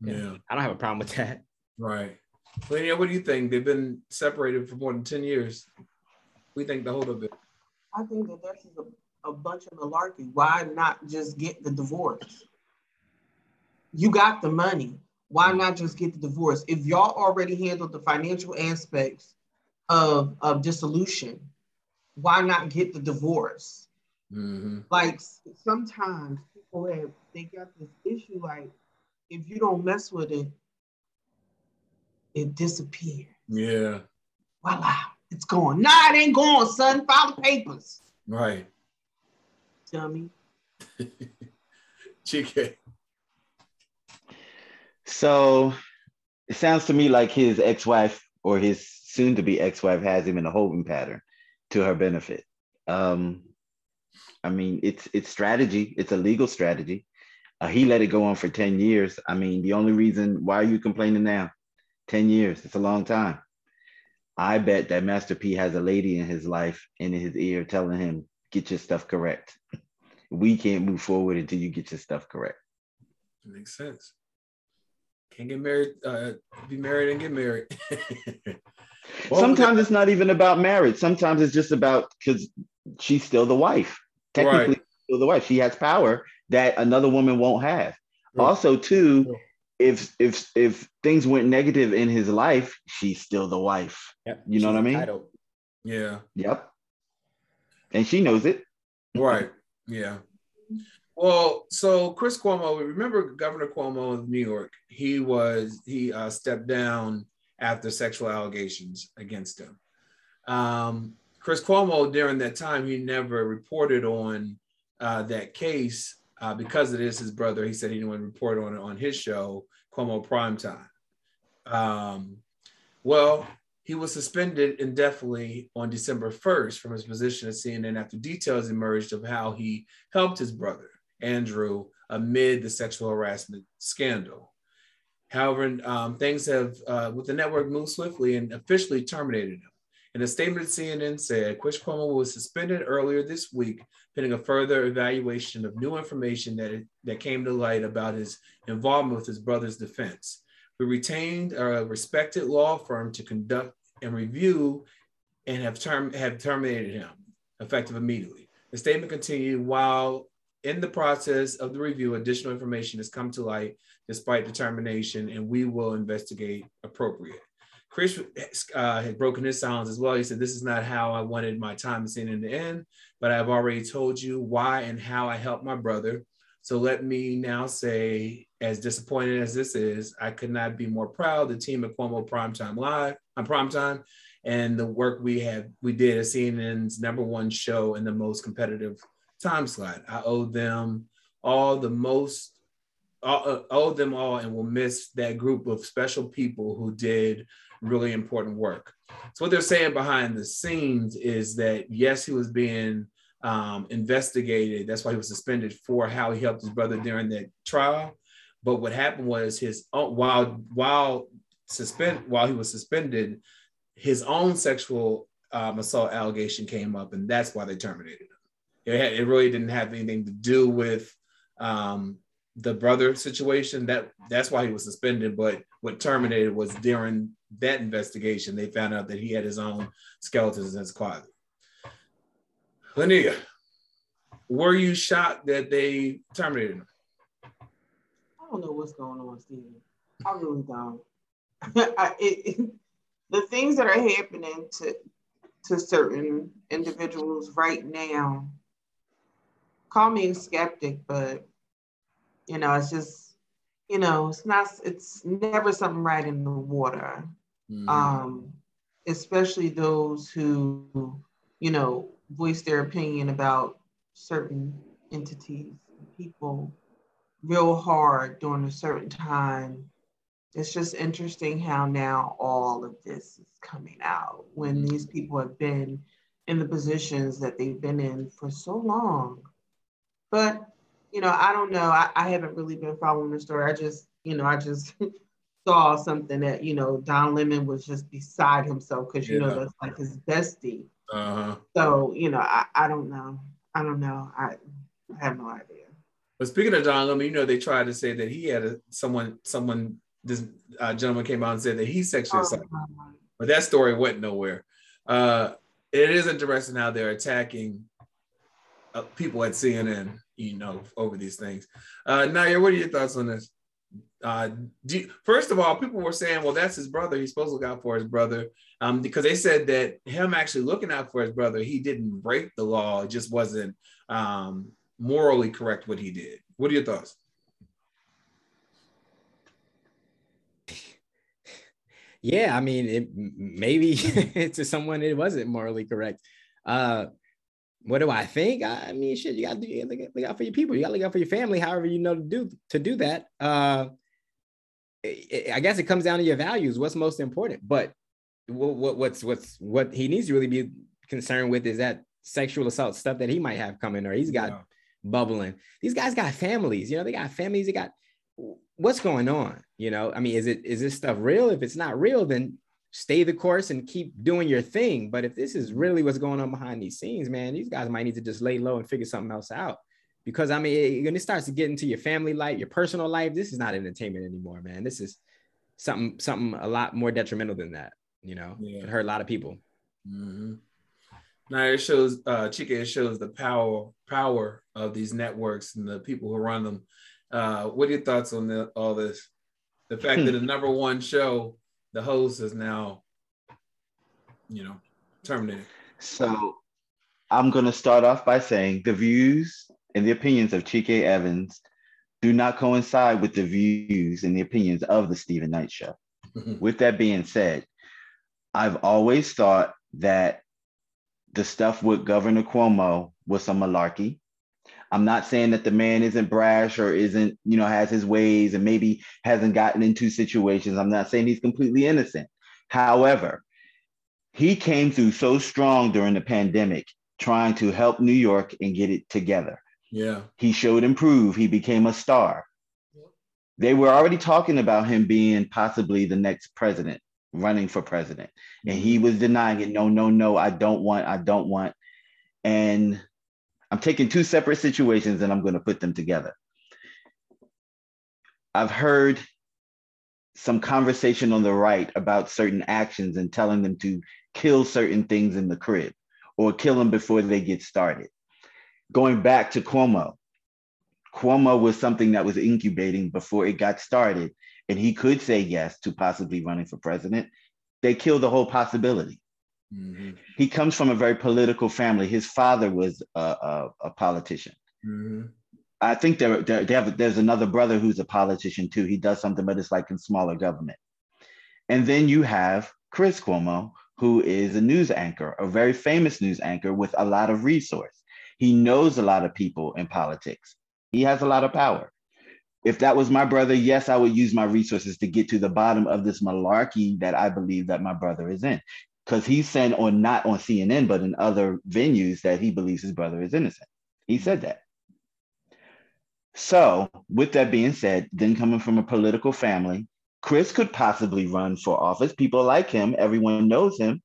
Yeah, yeah, I don't have a problem with that. right. Well, yeah, what do you think? They've been separated for more than 10 years. We think the hold of it. I think that that's a, a bunch of malarkey. Why not just get the divorce? You got the money. Why mm. not just get the divorce? If y'all already handled the financial aspects of, of dissolution, why not get the divorce? Mm-hmm. Like sometimes people have they got this issue like if you don't mess with it, it disappears. Yeah. Voila, it's gone. Nah, it ain't gone, son. File the papers. Right. Dummy. GK. So it sounds to me like his ex-wife or his soon-to-be ex-wife has him in a holding pattern to her benefit. Um, I mean, it's it's strategy. It's a legal strategy. Uh, he let it go on for 10 years. I mean, the only reason why are you complaining now? 10 years. It's a long time. I bet that Master P has a lady in his life in his ear telling him, get your stuff correct. We can't move forward until you get your stuff correct. Makes sense. Can't get married, uh, be married and get married. Sometimes it's not even about marriage. Sometimes it's just about because she's still the wife. Technically, right. still the wife. She has power that another woman won't have. Also, too, if if if things went negative in his life, she's still the wife. Yep. You know she's what I mean? Entitled. Yeah. Yep. And she knows it. Right. Yeah. Well, so Chris Cuomo, remember Governor Cuomo of New York? He was he uh, stepped down after sexual allegations against him. Um, Chris Cuomo during that time he never reported on uh, that case uh, because it is his brother. He said he didn't want to report on it on his show Cuomo Primetime. Um, well, he was suspended indefinitely on December 1st from his position at CNN after details emerged of how he helped his brother, Andrew, amid the sexual harassment scandal. However, um, things have, uh, with the network, moved swiftly and officially terminated him. In a statement, CNN said Cuomo was suspended earlier this week, pending a further evaluation of new information that, that came to light about his involvement with his brother's defense. We retained a respected law firm to conduct and review and have, term, have terminated him effective immediately. The statement continued while in the process of the review, additional information has come to light despite determination, and we will investigate appropriate. Chris uh, had broken his silence as well. He said, This is not how I wanted my time to in the end, but I've already told you why and how I helped my brother. So let me now say, as disappointed as this is, I could not be more proud. The team at Cuomo Primetime Live uh, on Primetime and the work we have we did at CNN's number one show in the most competitive time slot. I owe them all the most all, owe them all and will miss that group of special people who did really important work. So what they're saying behind the scenes is that yes, he was being um, investigated. That's why he was suspended for how he helped his brother during that trial. But what happened was his while while suspend while he was suspended, his own sexual um, assault allegation came up, and that's why they terminated him. It, had, it really didn't have anything to do with um, the brother situation. That that's why he was suspended. But what terminated was during that investigation, they found out that he had his own skeletons in his closet. Linnea, were you shocked that they terminated him? I don't know what's going on, Steven. I really don't. I, it, the things that are happening to to certain individuals right now call me a skeptic, but you know, it's just, you know, it's not, it's never something right in the water. Mm-hmm. Um, especially those who, you know, voice their opinion about certain entities, people real hard during a certain time. It's just interesting how now all of this is coming out when mm-hmm. these people have been in the positions that they've been in for so long. But, you know, I don't know. I, I haven't really been following the story. I just, you know, I just saw something that, you know, Don Lemon was just beside himself because, you yeah. know, that's like his bestie. Uh-huh. So, you know, I, I don't know. I don't know. I, I have no idea. But speaking of Don Lemon, you know, they tried to say that he had a, someone, someone, this uh, gentleman came out and said that he sexually oh, assaulted, but that story went nowhere. Uh, it is interesting how they're attacking uh, people at CNN, you know, over these things. Uh, Naya, what are your thoughts on this? Uh, do, first of all, people were saying, well, that's his brother. He's supposed to look out for his brother. Um, because they said that him actually looking out for his brother, he didn't break the law. It just wasn't um, morally correct what he did. What are your thoughts? Yeah, I mean, it, maybe to someone it wasn't morally correct. Uh, what do I think? I mean, shit, you got to look out for your people. You got to look out for your family. However, you know to do to do that. Uh, I guess it comes down to your values. What's most important? But what, what what's what's what he needs to really be concerned with is that sexual assault stuff that he might have coming, or he's got yeah. bubbling. These guys got families. You know, they got families. They got what's going on. You know, I mean, is it is this stuff real? If it's not real, then stay the course and keep doing your thing. But if this is really what's going on behind these scenes, man, these guys might need to just lay low and figure something else out. Because I mean, it, when it starts to get into your family life, your personal life, this is not entertainment anymore, man. This is something something a lot more detrimental than that. You know, yeah. it hurt a lot of people. Mm-hmm. Now it shows, uh, Chike, it shows the power power of these networks and the people who run them. Uh, what are your thoughts on the, all this? The fact that the number one show the host is now, you know, terminated. So I'm going to start off by saying the views and the opinions of Chike Evans do not coincide with the views and the opinions of the Steven Knight Show. with that being said, I've always thought that the stuff with Governor Cuomo was some malarkey. I'm not saying that the man isn't brash or isn't, you know, has his ways and maybe hasn't gotten into situations. I'm not saying he's completely innocent. However, he came through so strong during the pandemic, trying to help New York and get it together. Yeah. He showed improve. He became a star. They were already talking about him being possibly the next president, running for president. And he mm-hmm. was denying it. No, no, no, I don't want, I don't want. And I'm taking two separate situations and I'm going to put them together. I've heard some conversation on the right about certain actions and telling them to kill certain things in the crib or kill them before they get started. Going back to Cuomo, Cuomo was something that was incubating before it got started, and he could say yes to possibly running for president. They killed the whole possibility. Mm-hmm. He comes from a very political family. His father was a, a, a politician. Mm-hmm. I think there, there, they have, there's another brother who's a politician too. He does something, but it's like in smaller government. And then you have Chris Cuomo, who is a news anchor, a very famous news anchor with a lot of resource. He knows a lot of people in politics. He has a lot of power. If that was my brother, yes, I would use my resources to get to the bottom of this malarkey that I believe that my brother is in because he's saying on not on CNN, but in other venues that he believes his brother is innocent. He said that. So, with that being said, then coming from a political family, Chris could possibly run for office. People like him, everyone knows him.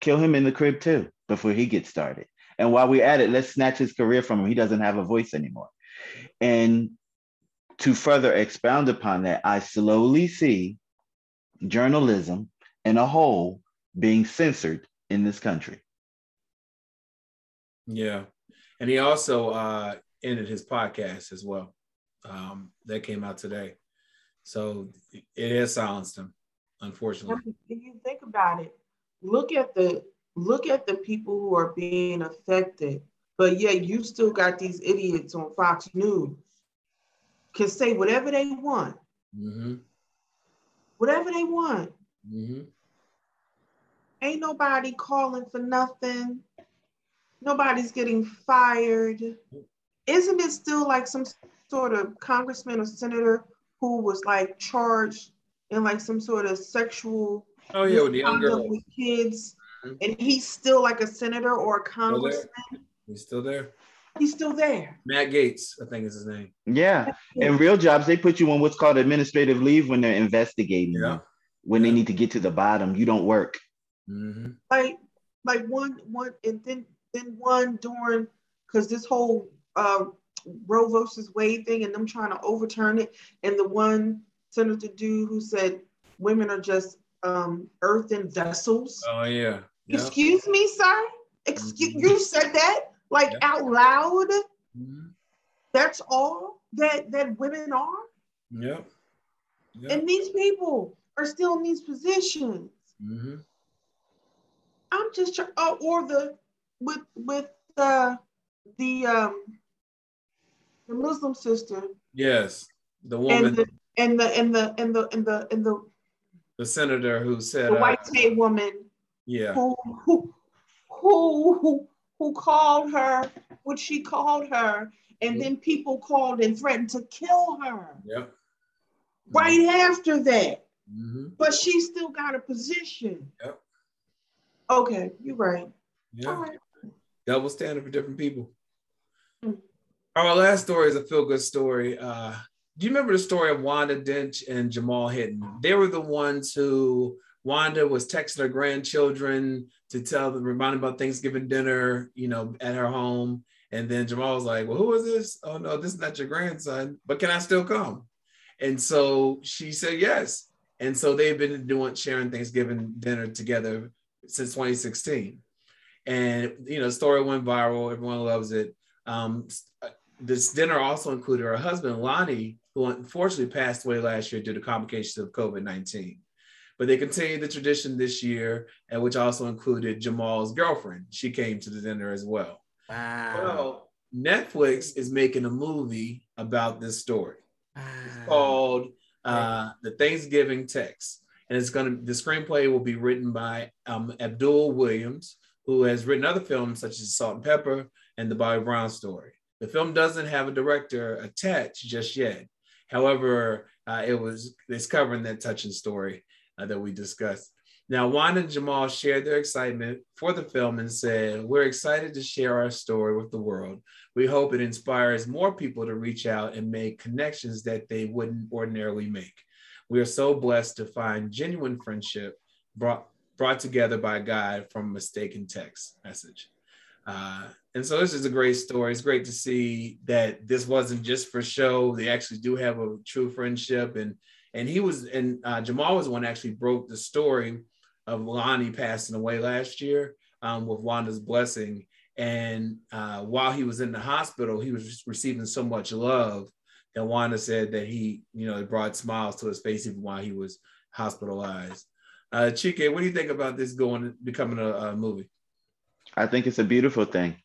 Kill him in the crib too before he gets started. And while we're at it, let's snatch his career from him. He doesn't have a voice anymore. And to further expound upon that, I slowly see journalism in a whole being censored in this country. Yeah. And he also uh, ended his podcast as well. Um, that came out today. So it has silenced him, unfortunately. If you think about it, look at the look at the people who are being affected, but yet you still got these idiots on Fox News can say whatever they want. Mm-hmm. Whatever they want. Mm-hmm. Ain't nobody calling for nothing. Nobody's getting fired. Isn't it still like some sort of congressman or senator who was like charged in like some sort of sexual oh yeah with the young girl. with kids mm-hmm. and he's still like a senator or a congressman? He's still there? He's still there. Matt Gaetz i think is his name. Yeah in real jobs they put you on what's called administrative leave when they're investigating yeah. when they need to get to the bottom. You don't work Mm-hmm. Like, like one, one, and then then one during because this whole uh, Roe versus Wade thing and them trying to overturn it, and the one senator dude who said women are just um, earthen vessels. Oh yeah. Yep. Excuse me, sir. Excuse mm-hmm. you said that like yep. out loud. Mm-hmm. That's all that that women are. Yep. Yep. And these people are still in these positions. Mm-hmm. I'm just trying, oh, or the with with the the um the Muslim sister. Yes, the woman and the and the and the and the and the and the, the senator who said the white uh, woman. Yeah. Who who who who called her what she called her, and mm-hmm. then people called and threatened to kill her. Yep. Right mm-hmm. after that. Mm-hmm. But she still got a position. Yep. Okay, you're right. Yeah. All right. Double standard for different people. Mm. Our last story is a feel good story. Uh, do you remember the story of Wanda Dench and Jamal Hinton? They were the ones who Wanda was texting her grandchildren to tell them, remind them about Thanksgiving dinner, you know, at her home. And then Jamal was like, Well, who is this? Oh, no, this is not your grandson, but can I still come? And so she said yes. And so they've been doing sharing Thanksgiving dinner together since 2016. And, you know, the story went viral. Everyone loves it. Um, this dinner also included her husband, Lonnie, who unfortunately passed away last year due to complications of COVID 19. But they continued the tradition this year, and which also included Jamal's girlfriend. She came to the dinner as well. Wow. Well, Netflix is making a movie about this story. Wow. It's called uh, The Thanksgiving Text. And it's going to, the screenplay will be written by um, Abdul Williams, who has written other films such as Salt-N-Pepa and The Bobby Brown Story. The film doesn't have a director attached just yet. However, uh, it was it's covering that touching story uh, that we discussed. Now, Juan and Jamal shared their excitement for the film and said, We're excited to share our story with the world. We hope it inspires more people to reach out and make connections that they wouldn't ordinarily make. We are so blessed to find genuine friendship brought, brought together by God from a mistaken text message. Uh, and so this is a great story. It's great to see that this wasn't just for show. They actually do have a true friendship, and and he was and uh, Jamal was one actually broke the story of Lonnie passing away last year um, with Wanda's blessing. And uh, while he was in the hospital, he was receiving so much love that Wanda said that he, you know, it brought smiles to his face even while he was hospitalized. Uh, Chike, what do you think about this going becoming a, a movie? I think it's a beautiful thing.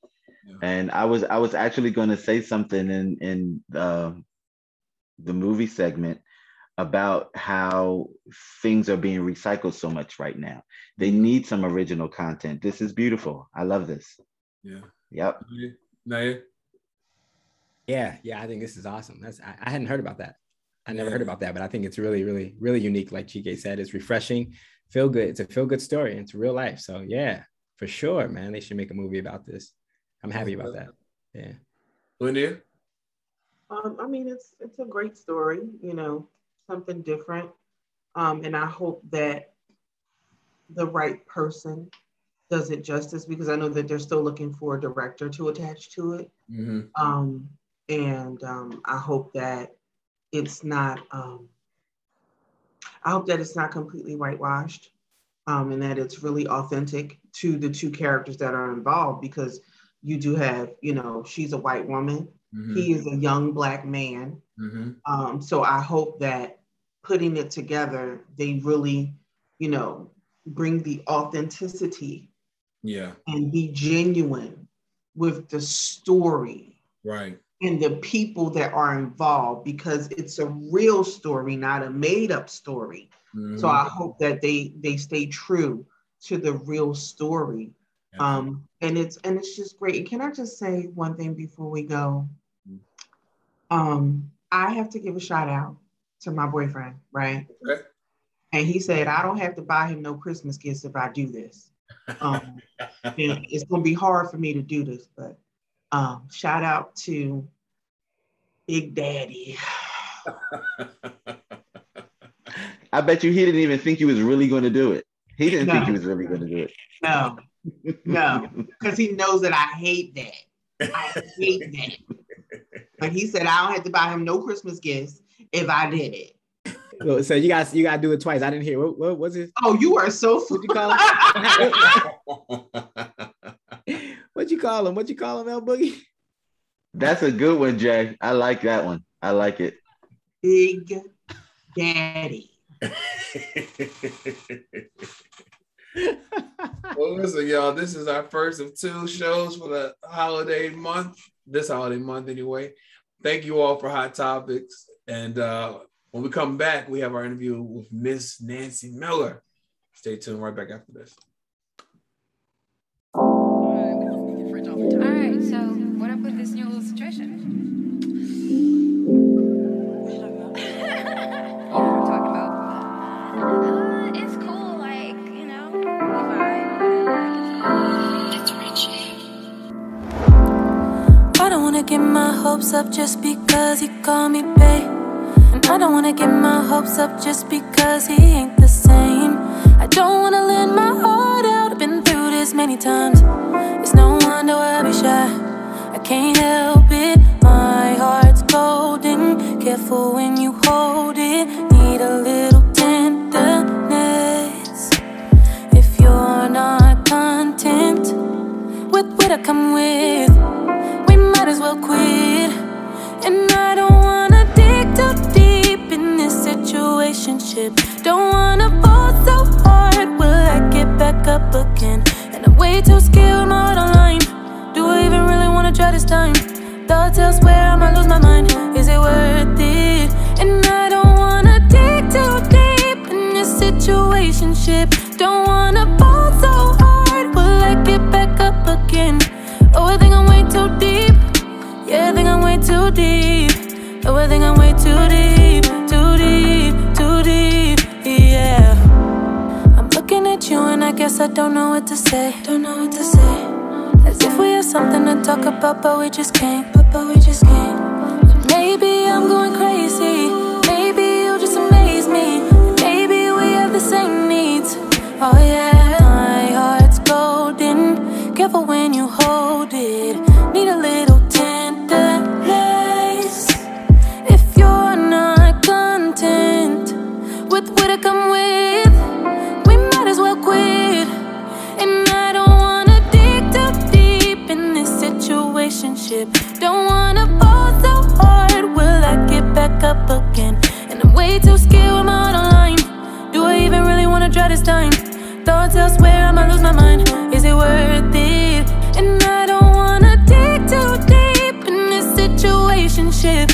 Yeah. And I was I was actually going to say something in in uh, the movie segment about how things are being recycled so much right now. They need some original content. This is beautiful. I love this. Yeah. Yep. Naya? Yeah, yeah, I think this is awesome. That's I, I hadn't heard about that. I never heard about that, but I think it's really, really, really unique. Like Chike said, it's refreshing, feel good. It's a feel good story. It's real life. So yeah, for sure, man. They should make a movie about this. I'm happy about that. Yeah. Linda? Um, I mean, it's it's a great story, you know, something different. Um, and I hope that the right person does it justice because I know that they're still looking for a director to attach to it. Mm-hmm. Um, and um, I hope that it's not. Um, I hope that it's not completely whitewashed um, and that it's really authentic to the two characters that are involved because you do have, you know, she's a white woman, mm-hmm. he is a young black man. Mm-hmm. Um, so I hope that putting it together, they really, you know, bring the authenticity yeah and be genuine with the story right and the people that are involved because it's a real story not a made up story Mm-hmm. So I hope that they they stay true to the real story. Yeah. Um, and it's and it's just great. And can I just say one thing before we go? Mm-hmm. Um, I have to give a shout out to my boyfriend, right? Okay. And he said I don't have to buy him no Christmas gifts if I do this. Um, it's gonna be hard for me to do this, but um, shout out to Big Daddy. I bet you he didn't even think he was really going to do it. He didn't no. think he was really going to do it. No, no, because he knows that I hate that. I hate that. But he said I don't have to buy him no Christmas gifts if I did it. So you guys, you gotta do it twice. I didn't hear. What, what was it? Oh, you are so. What you call him? what you call him? What you call him, El Boogie? That's a good one, Jay. I like that one. I like it. Big Daddy. well, listen, y'all. This is our first of two shows for the holiday month. This holiday month, anyway. Thank you all for hot topics. And uh, when we come back, we have our interview with Miss Nancy Miller. Stay tuned. Right back after this. All right. So, what up with this new little situation? It's cool, like, you know what I don't wanna get my hopes up just because he called me babe. And I don't wanna get my hopes up just because he ain't the same. I don't wanna lend my heart out, I've been through this many times. It's no wonder I be shy. I can't help it, my heart's golden. Careful when you hold it, need a little tenderness. If you're not content with what I come with, we might as well quit. Situationship. Don't wanna fall so hard, will I get back up again? And I'm way too scared, I'm out online. Do I even really wanna try this time? Thoughts elsewhere, I might lose my mind. Is it worth it? And I don't wanna dig too deep in this situationship. Don't wanna fall so hard, will I get back up again? Oh, I think I'm way too deep. Yeah, I think I'm way too deep. Oh, I think I'm way guess I don't know what to say. Don't know what to say. As if we have something to talk about, but we just can't. But, but we just can't. Maybe I'm going crazy. Maybe you'll just amaze me. Maybe we have the same needs. Oh yeah, my heart's golden. Careful when you hold it. Need a little tenderness. If you're not content with what I come with, Don't wanna fall so hard, will I get back up again? And I'm way too scared, I'm out online. Do I even really wanna try this time? Thoughts elsewhere, I might lose my mind. Is it worth it? And I don't wanna dig too deep in this situationship.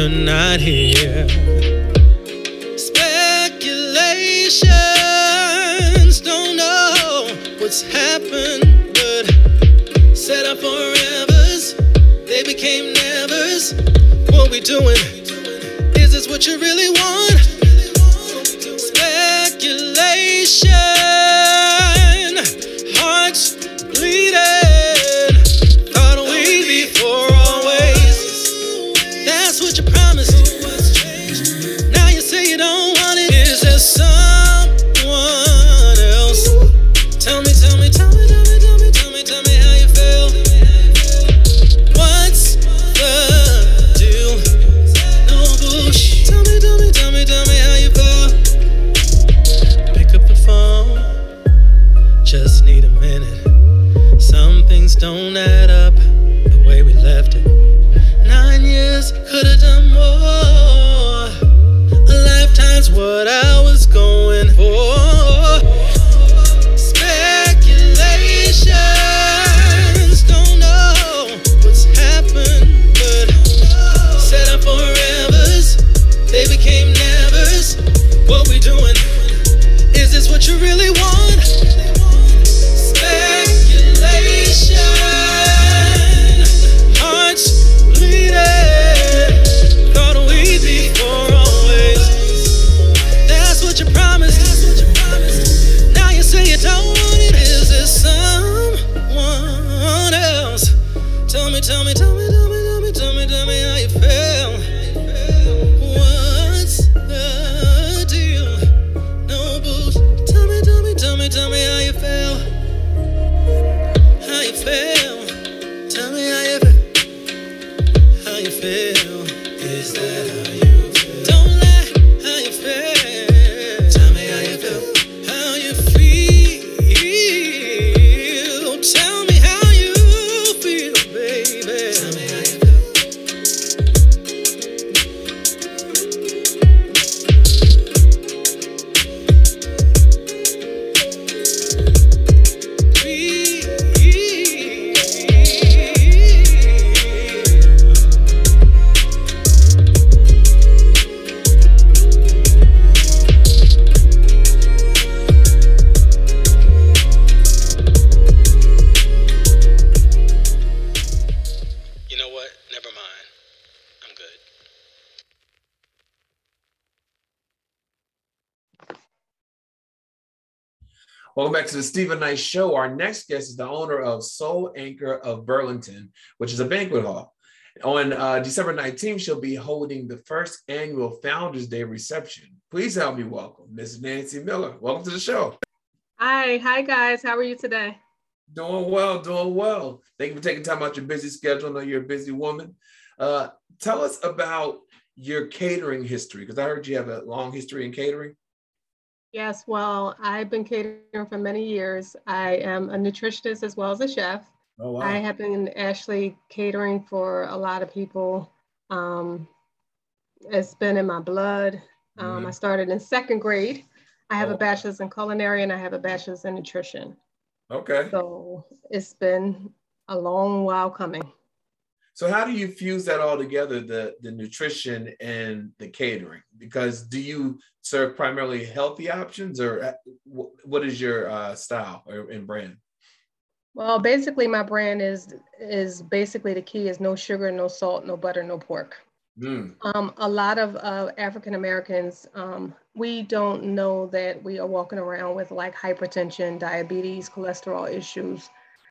You're not here. Speculations don't know what's happened, but set up forevers. They became nevers. What we doing? Is this what you really want? That's what Steven Knight Show. Our next guest is the owner of Soul Anchor of Burlington, which is a banquet hall. On uh, December 19th, she'll be holding the first annual Founders Day reception. Please help me welcome Ms. Nancy Miller. Welcome to the show. Hi, hi guys. How are you today? Doing well, doing well. Thank you for taking time out your busy schedule. I know you're a busy woman. Uh, tell us about your catering history, because I heard you have a long history in catering. Yes, well, I've been catering for many years. I am a nutritionist as well as a chef. Oh, wow. I have been actually catering for a lot of people. Um, it's been in my blood. Um, Mhm. I started in second grade. I have Oh. a bachelor's in culinary and I have a bachelor's in nutrition. Okay. So it's been a long while coming. So how do you fuse that all together, the the nutrition and the catering? Because do you serve primarily healthy options, or uh, what is your uh, style or and brand? Well, basically, my brand is is basically the key is no sugar, no salt, no butter, no pork. Mm, Um, a lot of uh, African Americans, um, we don't know that we are walking around with like hypertension, diabetes, cholesterol issues,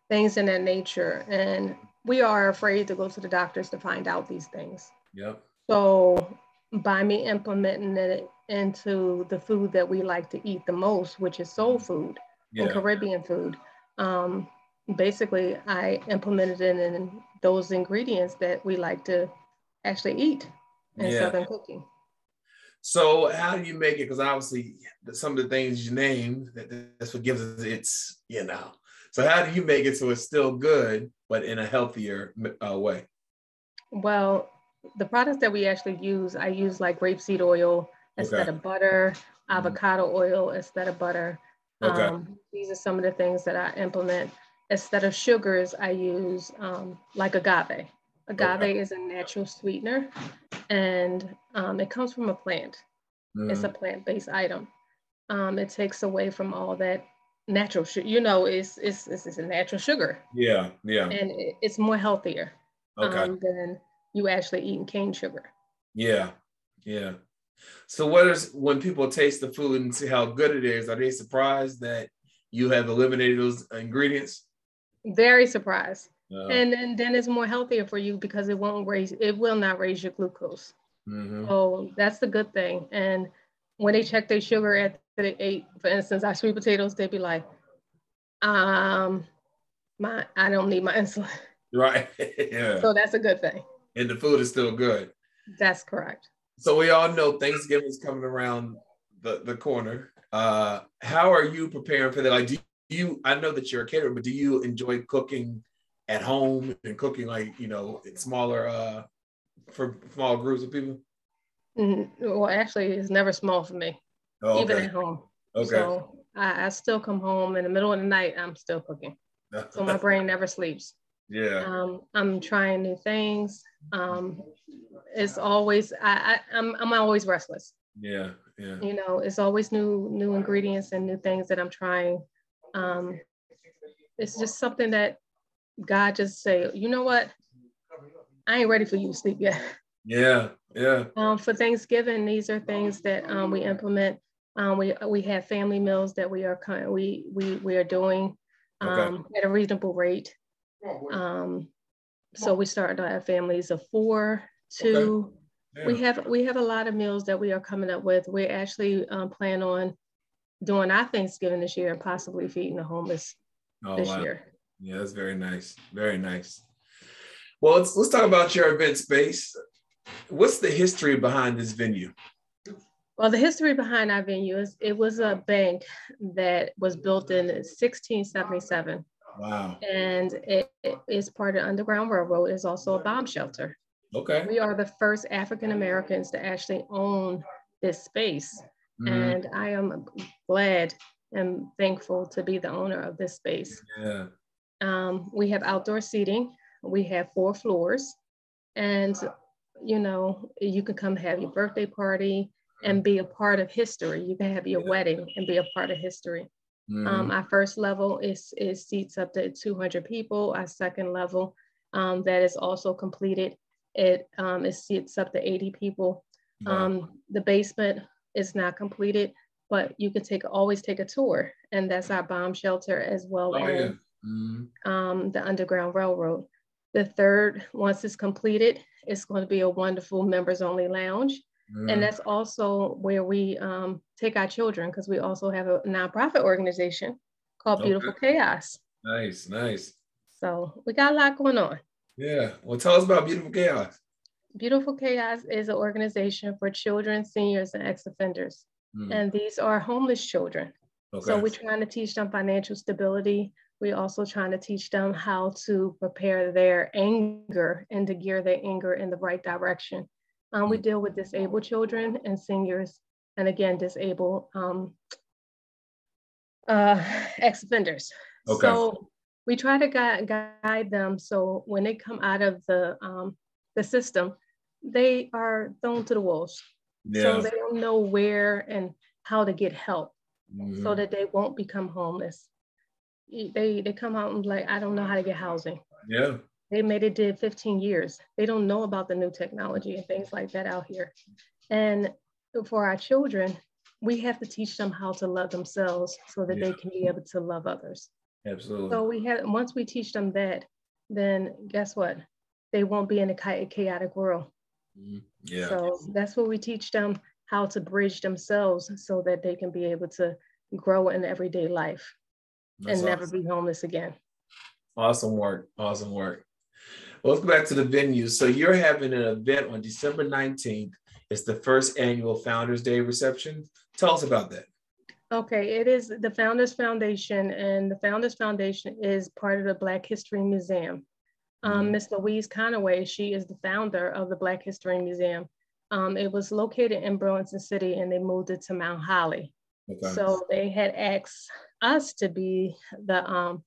things in that nature, and we are afraid to go to the doctors to find out these things. Yep. So by me implementing it into the food that we like to eat the most, which is soul food and Caribbean food, um, basically I implemented it in those ingredients that we like to actually eat in Yeah. Southern cooking. So how do you make it? Because obviously some of the things you named, that, that's what gives it its, you know. So how do you make it so it's still good, but in a healthier uh, way? Well, the products that we actually use, I use like grapeseed oil instead Okay. of butter, avocado oil instead of butter. Okay. Um, these are some of the things that I implement. Instead of sugars, I use um, like agave. Agave Okay. is a natural sweetener and um, it comes from a plant. It's a Mhm. plant-based item. Um, it takes away from all that natural sugar. You know, it's, it's, it's, it's a natural sugar Yeah, yeah. and it's more healthier Okay. um, than you actually eating cane sugar. Yeah, yeah. So what is when people taste the food and see how good it is, are they surprised that you have eliminated those ingredients? Very surprised. Uh, and then, then it's more healthier for you because it won't raise, it will not raise your glucose. mhm. So that's the good thing. And when they check their sugar after they ate, for instance, our sweet potatoes, they'd be like, um, my, I don't need my insulin. Right. yeah. So that's a good thing. And the food is still good. That's correct. So we all know Thanksgiving is coming around the, the corner. Uh, how are you preparing for that? Like, do you, I know that you're a caterer, but do you enjoy cooking at home and cooking like, you know, in smaller, uh, for small groups of people? Well, actually, it's never small for me, Oh, even okay. at home. Okay. So I, I still come home in the middle of the night, I'm still cooking. So my brain never sleeps. yeah. Um, I'm trying new things. Um, it's always, I, I, I'm, I'm always restless. Yeah. Yeah. You know, it's always new, new ingredients and new things that I'm trying. Um, it's just something that God just say, you know what? I ain't ready for you to sleep yet. Yeah. Yeah. Um, for Thanksgiving, these are things that um, we implement. Um, we we have family meals that we are we we we are doing Okay. um, at a reasonable rate. Um, so we start to have families of four, two. We Yeah. have we have a lot of meals that we are coming up with. We actually um, plan on doing our Thanksgiving this year and possibly feeding the homeless Oh, this wow. year. Yeah, that's very nice. Very nice. Well, let's let's talk about your event space. What's the history behind this venue? Well, the history behind our venue is it was a bank that was built in 1677. Wow. And it, it is part of the Underground Railroad. It's also a bomb shelter. Okay. We are the first African Americans to actually own this space. Mm-hmm. And I am glad and thankful to be the owner of this space. Yeah. Um, we have outdoor seating. We have four floors. And, you know, you can come have your birthday party and be a part of history. You can have your wedding and be a part of history. Mm-hmm. Um, our first level is, is seats up to 200 people. Our second level um, that is also completed, it um, is seats up to 80 people. Wow. Um, the basement is not completed, but you can take always take a tour, and that's our bomb shelter as well oh, as yeah. mm-hmm. um, the Underground Railroad. The third, once it's completed, it's going to be a wonderful members only lounge. Mm-hmm. And that's also where we um, take our children because we also have a nonprofit organization called okay. Beautiful Chaos. Nice, nice. So we got a lot going on. Yeah. Well, tell us about Beautiful Chaos. Beautiful Chaos is an organization for children, seniors, and ex offenders. Mm. And these are homeless children. Okay. So we're trying to teach them financial stability. We're also trying to teach them how to prepare their anger and to gear their anger in the right direction. Um, we mm. deal with disabled children and seniors, and again, disabled um, uh, ex-offenders. Okay. So we try to guide, guide them so when they come out of the, um, the system, they are thrown to the wolves. Yeah. So they don't know where and how to get help mm-hmm. so that they won't become homeless. They, they come out and like, I don't know how to get housing. Yeah. They made it did 15 years. They don't know about the new technology and things like that out here. And for our children, we have to teach them how to love themselves so that yeah. they can be able to love others. Absolutely. So we have once we teach them that, then guess what? They won't be in a chaotic world. Mm-hmm. Yeah. So that's what we teach them how to bridge themselves so that they can be able to grow in everyday life that's and awesome. never be homeless again. Awesome work. Awesome work. Well, let's go back to the venue. So you're having an event on December 19th. It's the first annual Founders Day reception. Tell us about that. Okay, it is the Founders Foundation, and the Founders Foundation is part of the Black History Museum. Um, Miss mm-hmm. Louise Conaway, she is the founder of the Black History Museum. Um, it was located in Burlington City and they moved it to Mount Holly. Okay. So they had asked us to be the um,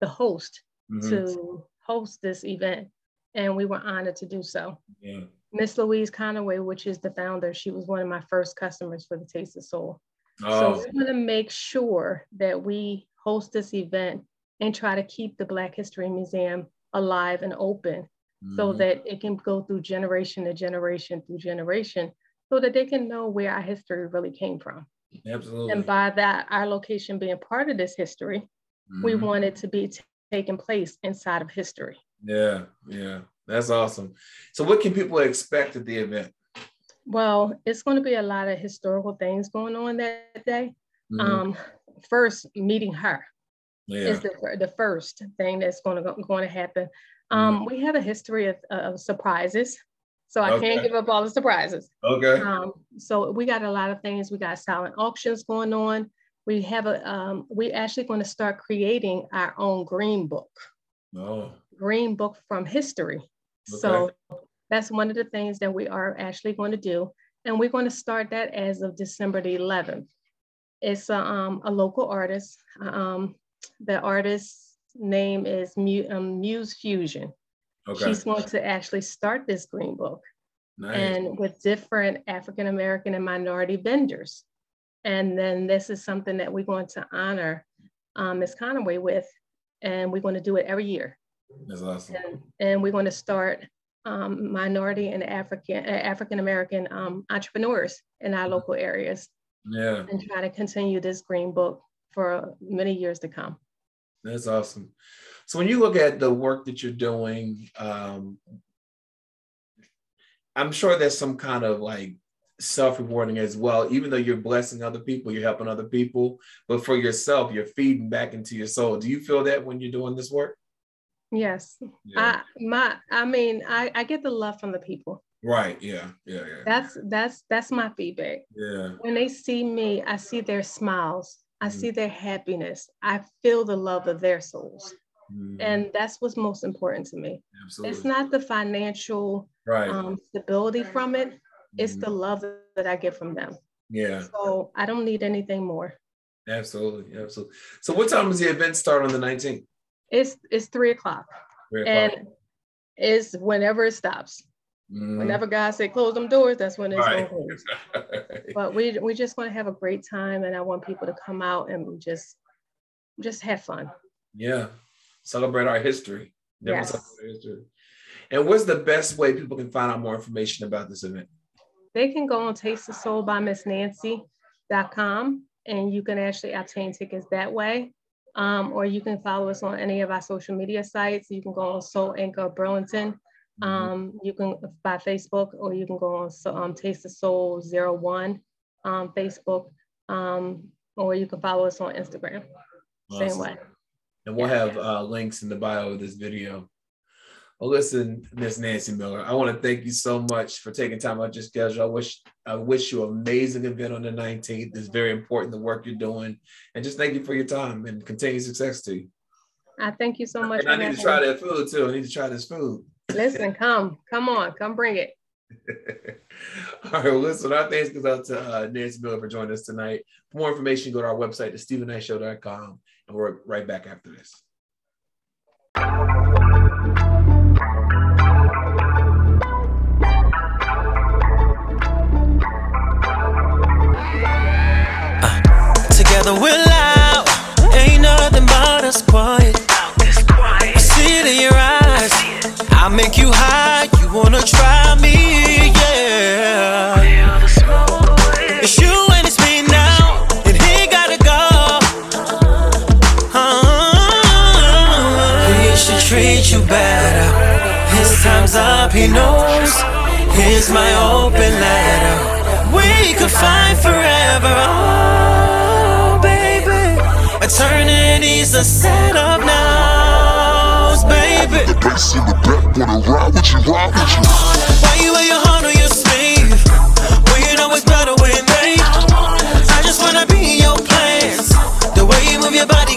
the host mm-hmm. to host this event, and we were honored to do so. Yeah. Miss Louise Conaway, which is the founder, she was one of my first customers for the Taste of Soul. Oh. So we're going to make sure that we host this event and try to keep the Black History Museum alive and open mm-hmm. so that it can go through generation to generation through generation so that they can know where our history really came from. Absolutely. And by that, our location being part of this history, mm-hmm. we want it to be t- taking place inside of history. Yeah, yeah, that's awesome. So, what can people expect at the event? Well, it's going to be a lot of historical things going on that day. Mm-hmm. Um, first, meeting her yeah. is the, the first thing that's going to go, going to happen. Um, mm-hmm. We have a history of, of surprises. So I okay. can't give up all the surprises. Okay. Um, so we got a lot of things. We got silent auctions going on. We have a, um, we actually going to start creating our own green book. Oh. Green book from history. Okay. So that's one of the things that we are actually going to do. And we're going to start that as of December the 11th. It's a, um, a local artist. Um, the artist's name is um, Muse Fusion. Okay. She's going to actually start this green book. Nice. And with different African American and minority vendors. And then this is something that we're going to honor um, Ms. Conaway with, and we're going to do it every year. That's awesome. And, and we're going to start um, minority and African African American um, entrepreneurs in our local areas. Yeah. And try to continue this green book for many years to come. That's awesome. So when you look at the work that you're doing, um, I'm sure there's some kind of like self-rewarding as well. Even though you're blessing other people, you're helping other people, but for yourself, you're feeding back into your soul. Do you feel that when you're doing this work? Yes. Yeah. I my I mean, I, I get the love from the people. Right. Yeah. Yeah. Yeah. That's that's that's my feedback. Yeah. When they see me, I see their smiles. I Mm-hmm. see their happiness. I feel the love of their souls. Mhm. And that's what's most important to me. Absolutely. It's not the financial Right. um, stability from it. It's the love that I get from them. yeah. So I don't need anything more. Absolutely. Absolutely. So, what time does the event start on the 19th? It's it's three o'clock. Three o'clock. And it's whenever it stops. Mhm. Whenever God said close them doors, that's when it's Right. going to close. But we we just want to have a great time, and I want people to come out and just just have fun. Yeah. Celebrate our history. Yes. celebrate our history. And what's the best way people can find out more information about this event? They can go on Taste the Soul by Miss Nancy.com and you can actually obtain tickets that way. Um, or you can follow us on any of our social media sites. You can go on Soul Anchor Burlington. Um, you can by Facebook, or you can go on so, um, Taste the Soul 01 um, Facebook, um, or you can follow us on Instagram. Same way. And we'll have uh, links in the bio of this video. Well, listen, Miss Nancy Miller, I want to thank you so much for taking time out your schedule. I wish I wish you an amazing event on the 19th. It's very important the work you're doing. And just thank you for your time and continued success to you. I thank you so much. And I need to try that food too. I need to try this food. Listen, come, come on, come bring it. All right, well, listen, our thanks goes out to uh, Nancy Miller for joining us tonight. For more information, go to our website, to StevenKnightShow.com, we're right back after this. Together we're loud, ain't nothing but us quiet. I see it in your eyes, I make you high, you wanna try me, yeah. He knows. Here's my open letter. We could find forever. Oh, baby. Eternity's a set of nows, baby. The bass in the back wanna ride with you, ride with you. Why you wear your heart on your sleeve? Well, you know it's better with me. I just wanna be in your plans. The way you move your body,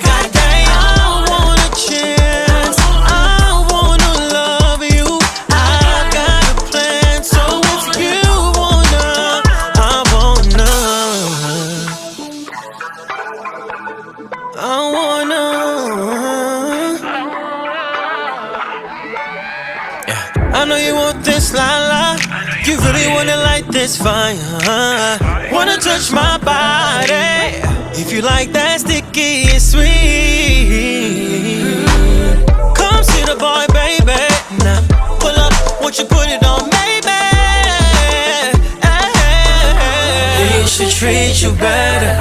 this fire. Wanna touch my body. If you like that sticky and sweet. Come see the boy, baby. Now pull up, won't you put it on, baby? He should treat you better.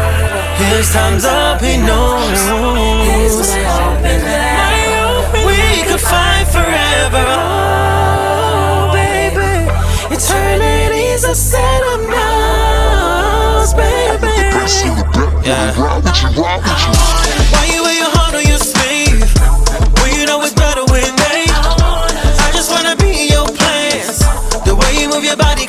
His time's up, he knows. We could fight forever. Eternity's said set of nows, baby. Yeah. Why you wear your heart on your sleeve? Well, you know it's better with me. I just wanna be in your plans. The way you move your body,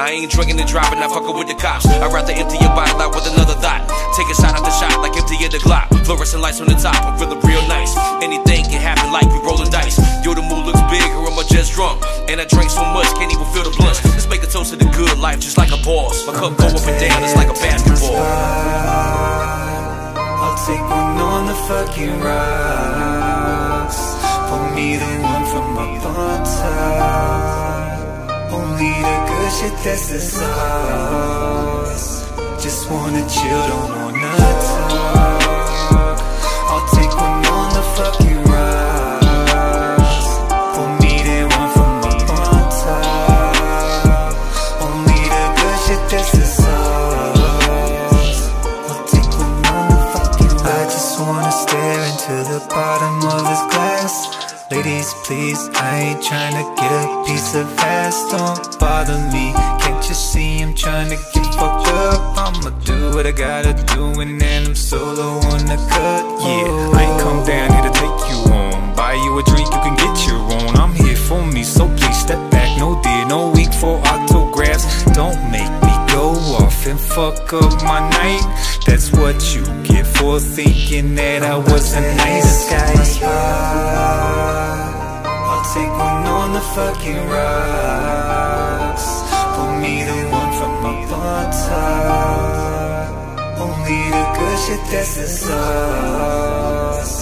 I ain't drinking and driving, I fuckin' with talk my night. That's what you get for thinking that I was a nice guy. I'll take one on the fucking rocks. For me the one from my on Only the good shit that's the sauce.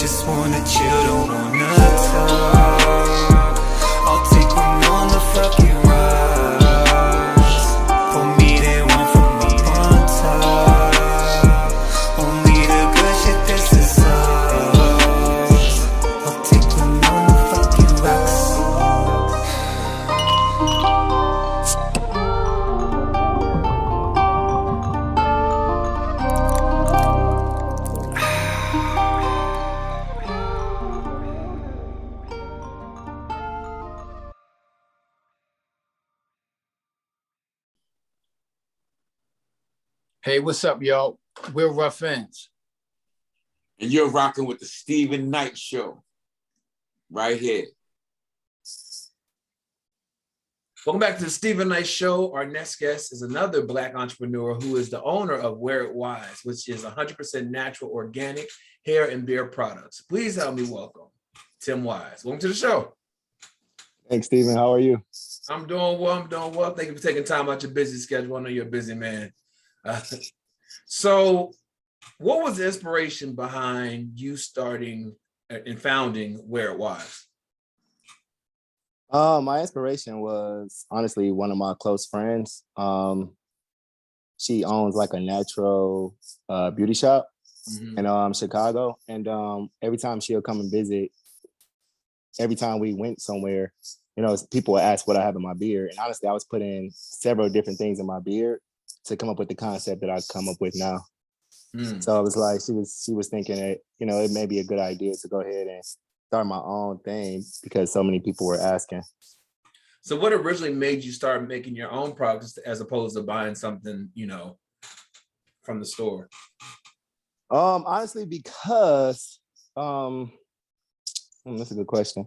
Just wanna chill, don't wanna talk. What's up, y'all? We're Rough Ends. And you're rocking with the Steven Knight Show right here. Welcome back to the Steven Knight Show. Our next guest is another Black entrepreneur who is the owner of Wear It Wyse, which is 100% natural, organic hair and beard products. Please help me welcome Tim Wyse. Welcome to the show. Thanks, Steven. How are you? I'm doing well. I'm doing well. Thank you for taking time out your busy schedule. I know you're a busy man. So, what was the inspiration behind you starting uh, and founding Wear It Wyse? Uh, my inspiration was honestly one of my close friends. Um, she owns like a natural uh, beauty shop mm-hmm. in um, Chicago, and um, every time she'll come and visit, every time we went somewhere, you know, people would ask what I have in my beard, and honestly, I was putting several different things in my beard, to come up with the concept that I come up with now. Mm. So I was like she was she was thinking that you know it may be a good idea to go ahead and start my own thing because so many people were asking. So what originally made you start making your own products as opposed to buying something you know from the store? Um, honestly, because um, hmm, that's a good question.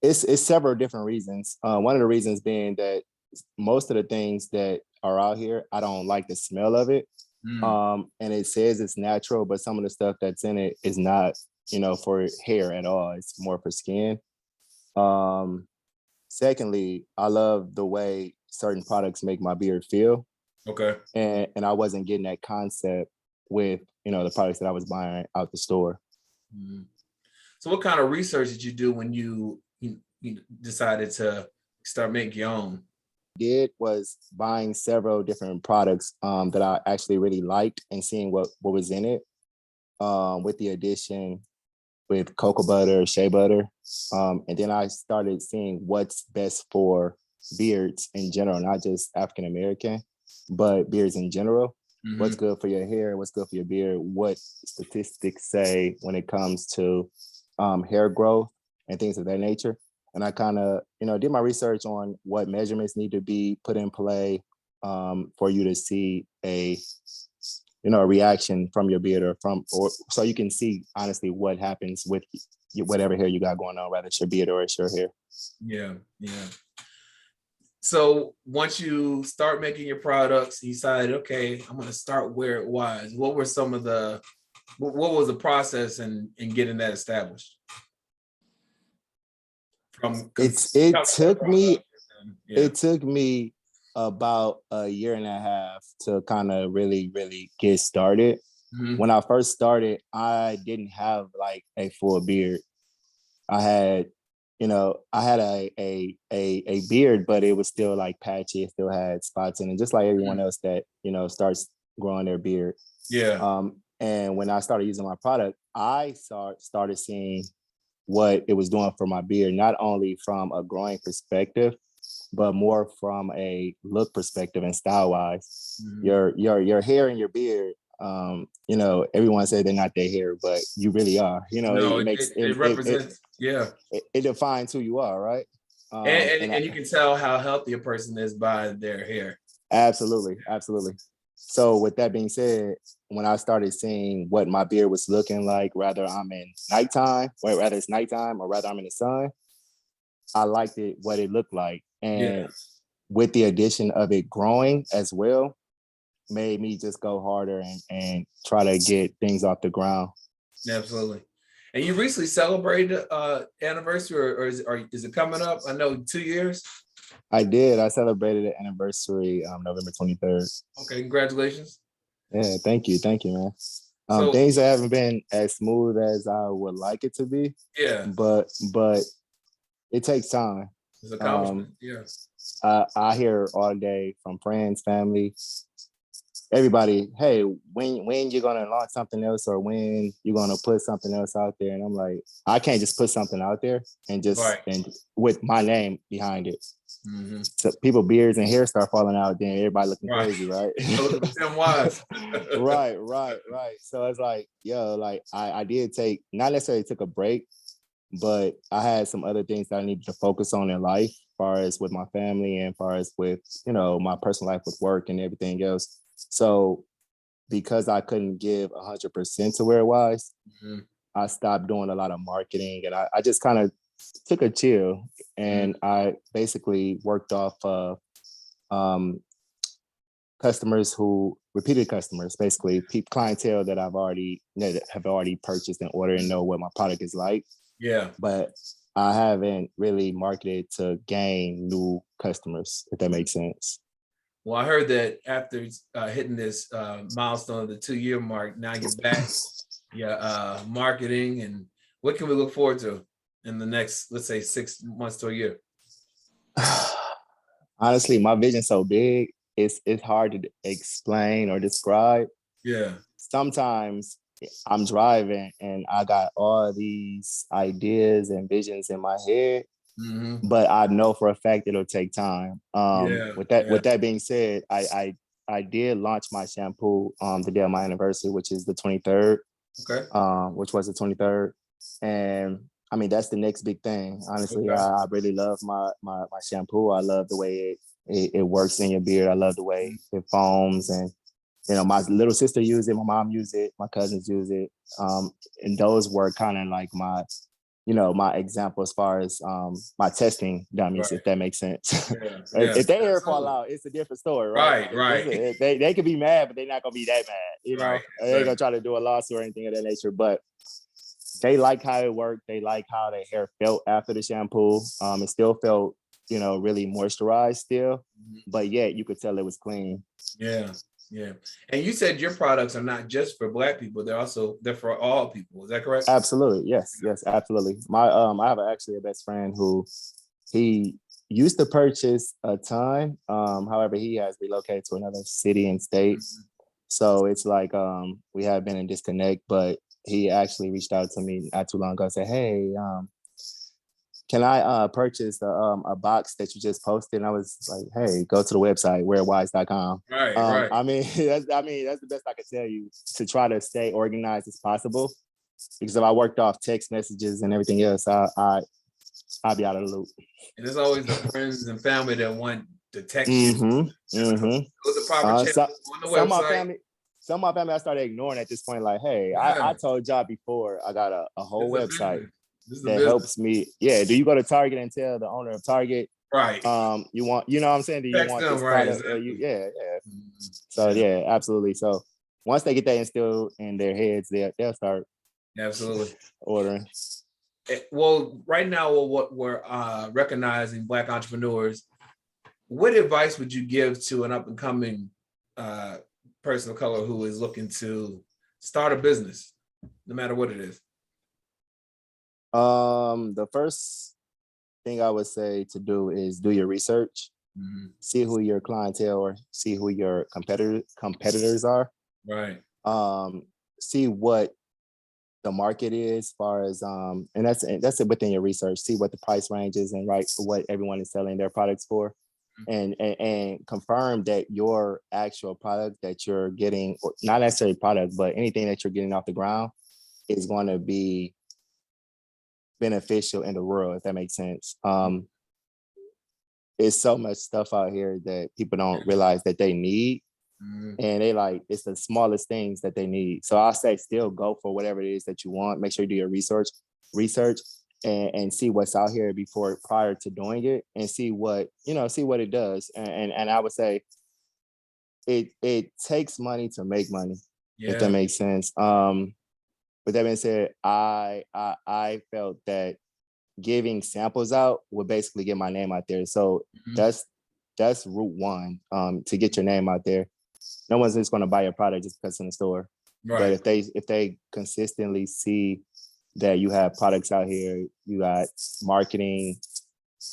It's it's several different reasons. Uh, one of the reasons being that most of the things that are out here, I don't like the smell of it. Mm. Um, and it says it's natural, but some of the stuff that's in it is not, you know, for hair at all. It's more for skin. Um, secondly, I love the way certain products make my beard feel. Okay. And and I wasn't getting that concept with, you know, the products that I was buying out the store. Mhm. So what kind of research did you do when you, you, you decided to start making your own? Did was buying several different products um, that I actually really liked and seeing what what was in it. Um, with the addition with cocoa butter, shea butter, um, and then I started seeing what's best for beards in general, not just African American, but beards in general. What's Mhm. good for your hair? What's good for your beard? What statistics say when it comes to um, hair growth and things of that nature? And I kind of, you know, did my research on what measurements need to be put in play um, for you to see a, you know, a reaction from your beard or from, or so you can see honestly what happens with whatever hair you got going on, whether it's your beard or it's your hair. Yeah, yeah. So once you start making your products, you decide, okay, I'm gonna start Wear It Wyse. What were some of the what, what was the process in in getting that established? From It's it took me yeah. it took me about a year and a half to kind of really really get started. Mhm. When I first started, I didn't have like a full beard. I had, you know, I had a a a, a beard, but it was still like patchy. It still had spots in it, just like everyone else that you know starts growing their beard. Yeah. Um, and when I started using my product, I start started seeing what it was doing for my beard, not only from a growing perspective, but more from a look perspective and style wise. Mhm. Your your your hair and your beard, um, you know, everyone said they're not their hair, but you really are. You know, No, it, it- makes it- it represents- yeah. it, it defines who you are, right? Um, and, and, I- and you can tell how healthy a person is by their hair. Absolutely, absolutely. So with that being said, when I started seeing what my beard was looking like, rather I'm in nighttime, or rather it's nighttime, or rather I'm in the sun, I liked it what it looked like. And Yeah. with the addition of it growing as well, made me just go harder and, and try to get things off the ground. Absolutely. And you recently celebrated uh anniversary or, or is, or is it coming up? I know two years. I did. I celebrated the anniversary um, November 23rd. Okay, congratulations. Yeah, thank you, thank you, man. Um, So- things haven't been as smooth as I would like it to be. Yeah. but but it takes time. It's an accomplishment. Um, yeah. I, I hear all day from friends, family, everybody. Hey, when when you're gonna launch something else, or when you're gonna put something else out there? And I'm like, I can't just put something out there and just Right. and with my name behind it. Mhm. So people beards and hair start falling out, then everybody looking Right. crazy, right? Right, right, right. So it's like, yo, like I, I did take not necessarily took a break, but I had some other things that I needed to focus on in life, far as with my family and far as with, you know, my personal life with work and everything else. So because I couldn't give hundred percent to Wear It Wyse, Mhm. I stopped doing a lot of marketing and I, I just kind of took a chill and I basically worked off of um, customers who repeated customers, basically clientele that I've already that have already purchased in order and know what my product is like. Yeah. But I haven't really marketed to gain new customers, if that makes sense. Well, I heard that after uh, hitting this uh, milestone of the two year mark, now you're back. Yeah, uh, marketing and what can we look forward to in the next, let's say, six months to a year? Honestly, my vision's so big, it's it's hard to explain or describe. Yeah. sometimes I'm driving and I got all these ideas and visions in my head, Mhm. but I know for a fact it'll take time. Um, Yeah, with that, with that being said, I, I I did launch my shampoo um the day of my anniversary, which is the 23rd, Okay. um, which was the 23rd, and I mean, that's the next big thing. Honestly, Okay. I, I really love my, my my shampoo. I love the way it, it it works in your beard. I love the way it foams, and you know, my little sister use it, my mom use it, my cousins use it, um, and those were kind of like my, you know, my example as far as um my testing dummies, if that makes sense. Yeah, if, yeah, if they ever fall out, it's a different story, right? Right, right. A- they they could be mad, but they're not gonna be that mad. You know, Right, they ain't gonna try to do a lawsuit or anything of that nature. But they like how it worked. They like how their hair felt after the shampoo. Um, it still felt, you know, really moisturized still, Mm-hmm. but yet you could tell it was clean. Yeah, yeah. And you said your products are not just for black people; they're also they're for all people. Is that correct? Absolutely, yes, yes, absolutely. My um, I have actually a best friend who he used to purchase a ton. Um, however, he has relocated to another city and state, so it's like um, we have been in disconnect. But he actually reached out to me not too long ago, and said, "Hey, um, can I uh, purchase a, um, a box that you just posted?" And I was like, "Hey, go to the website wearwise.com." Right, Um, right. I mean, that's, I mean, that's the best I can tell you to try to stay organized as possible. Because if I worked off text messages and everything else, I, I I'd be out of the loop. And there's always the friends and family that want the text. Mm-hmm. Mm-hmm. What's the proper Uh, so- on the some of my website? family, some of my family, I started ignoring at this point. Like, hey, Yeah. I, I told y'all before, I got a, a whole website business. This is a that helps me. Yeah, do you go to Target and tell the owner of Target, Right. um, you want, you know what I'm saying? Do you Text want them, this right, product? Or you, yeah, yeah. So yeah, absolutely. So once they get that instilled in their heads, they'll they'll start Absolutely. ordering. Eh, Well, right now, what we're uh, recognizing Black entrepreneurs. What advice would you give to an up and coming uh, person of color who is looking to start a business, no matter what it is? Um, the first thing I would say to do is do your research, Mhm. see who your clientele or see who your competitor competitors are. Right. Um, see what the market is, as far as um, and that's and that's it within your research. See what the price range is and right what everyone is selling their products for, Mm-hmm. and and, and confirm that your actual product that you're getting, or not necessarily product, but anything that you're getting off the ground, is going to be beneficial in the world, if that makes sense. Mm-hmm. Um, it's so much stuff out here that people don't realize that they need. Mm-hmm. And they like it's the smallest things that they need. So I say still go for whatever it is that you want. Make sure you do your research, research and, and see what's out here before prior to doing it and see what, you know, see what it does. And and, and I would say it it takes money to make money, if that makes sense. Um with that being said, I I I felt that giving samples out would basically get my name out there. So Mm-hmm. that's that's route one um, to get your name out there. No one's just going to buy your product just because it's in the store. But if they if they consistently see that you have products out here, you got marketing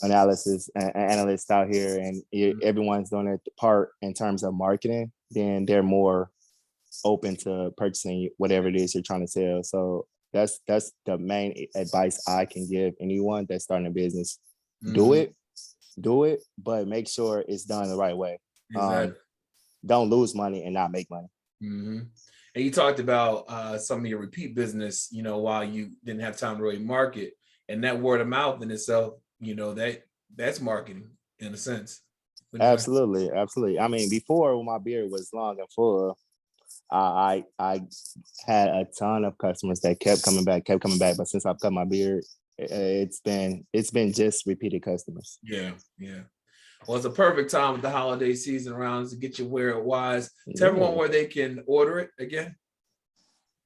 analysis and analysts out here, and you, everyone's doing their part in terms of marketing, then they're more open to purchasing whatever it is you're trying to sell. So that's that's the main advice I can give anyone that's starting a business. Do Mhm. it, do it, but make sure it's done the right way. Um, don't lose money and not make money. hmm And you talked about uh, some of your repeat business, you know, while you didn't have time to really market, and that word of mouth in itself, you know, that that's marketing in a sense. Absolutely, absolutely. I mean, before when my beard was long and full, I I I had a ton of customers that kept coming back, kept coming back. But since I've cut my beard, it's been it's been just repeated customers. Yeah, yeah. Well, it's a perfect time with the holiday season around to get you Wear It Wyse. Tell everyone where they can order it again.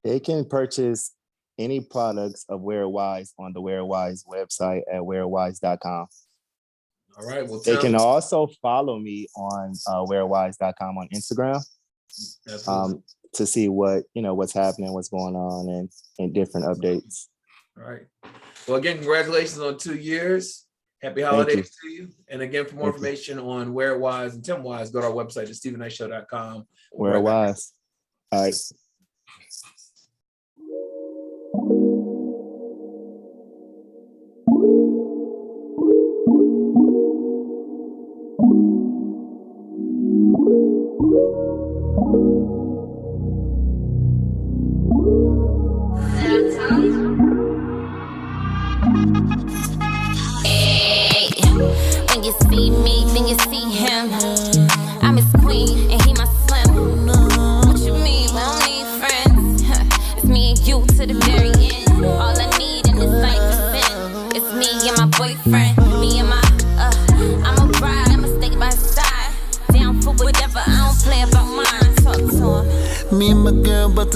They can purchase any products of Wear Wyse on the Wear Wyse website at wearwise.com. All right. Well, They can also follow me on uh, wearwise.com on Instagram um, to see what you know what's happening, what's going on, and and different updates. All right. Well, again, congratulations on two years. Happy you. holidays to you. And again, for more Thank you. information on Wear It Wyse and Tim Wyse, go to our website at StevenKnightShow.com. WearWise. All right.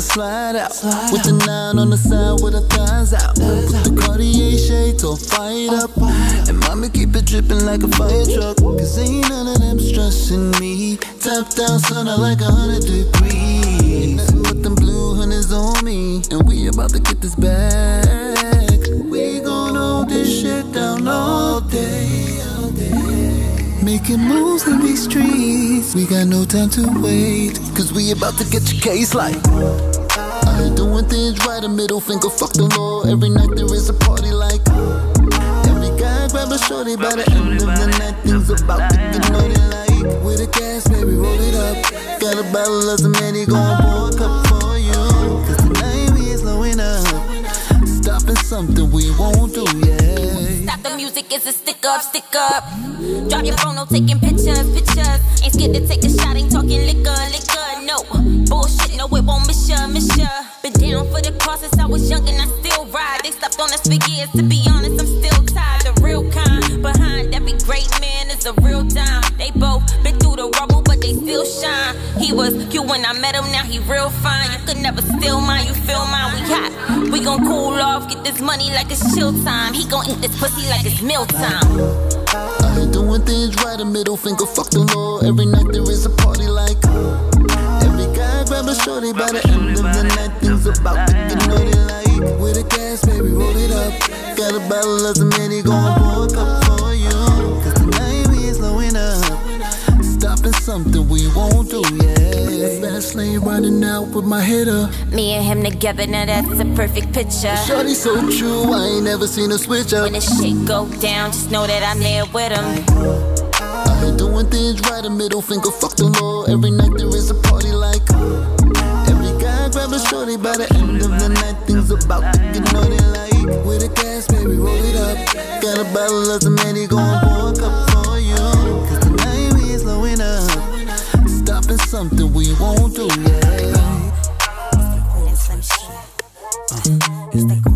Slide out with the nine on the side with her thighs out. With the Cartier shades all fired up, and mommy keep it dripping like a fire truck. Cause ain't none of them stressing me. Top down, sun out like a hundred degrees. Nothing but them blue hunters on me, and we about to get this back. We gon' hold this shit down day. Making moves in these streets. We got no time to wait. Cause we about to get your case like. I ain't doing things right, a middle finger, fuck the law. Every night there is a party like. Every guy grab a shorty by the end of the night. Things about to get naughty like. With a gas, baby, roll it up. Got a bottle of some Henny, gon' pour a cup for you. Cause tonight we ain't slowing up. Stopping something we won't do, yeah. The music, is a stick up, stick up. Drop your phone, no taking pictures, pictures. Ain't scared to take a shot, ain't talking liquor, liquor, no. Bullshit, no, it won't miss ya, miss ya. Been down for the cause since I was young and I still ride. They slept on us for years, to be honest, I'm still tired. The real kind, behind every great man is a real dime. They both been through the rubble, but they still shine. He was cute when I met him, now he real fine. You could never steal mine, you feel mine, we hot. Gon' cool off, get this money like it's chill time. He gon' eat this pussy like it's meal time. I ain't doing things right, a middle finger, fuck the law. Every night there is a party like. Every guy grab a shorty by the end of the night. Things about to get naughty like. With a gas, baby, roll it up. Got a bottle of some Henny, gon' pour a cup for you. Cause tonight we ain't slowing up. Stopping something we won't do, yeah. Fast lane running out with my head up. Me and him together, now that's a perfect picture. Shorty so true, I ain't never seen her switch up. When the shit go down, just know that I'm there with him. I ain't doing things right, a middle finger, fuck the law. Every night there is a party like. Every guy grab a shorty by the end of the night. Things about to get naughty like. With a gas, baby, roll it up. Got a bottle of some Henny, gon' pour a cup something we won't do, yeah. When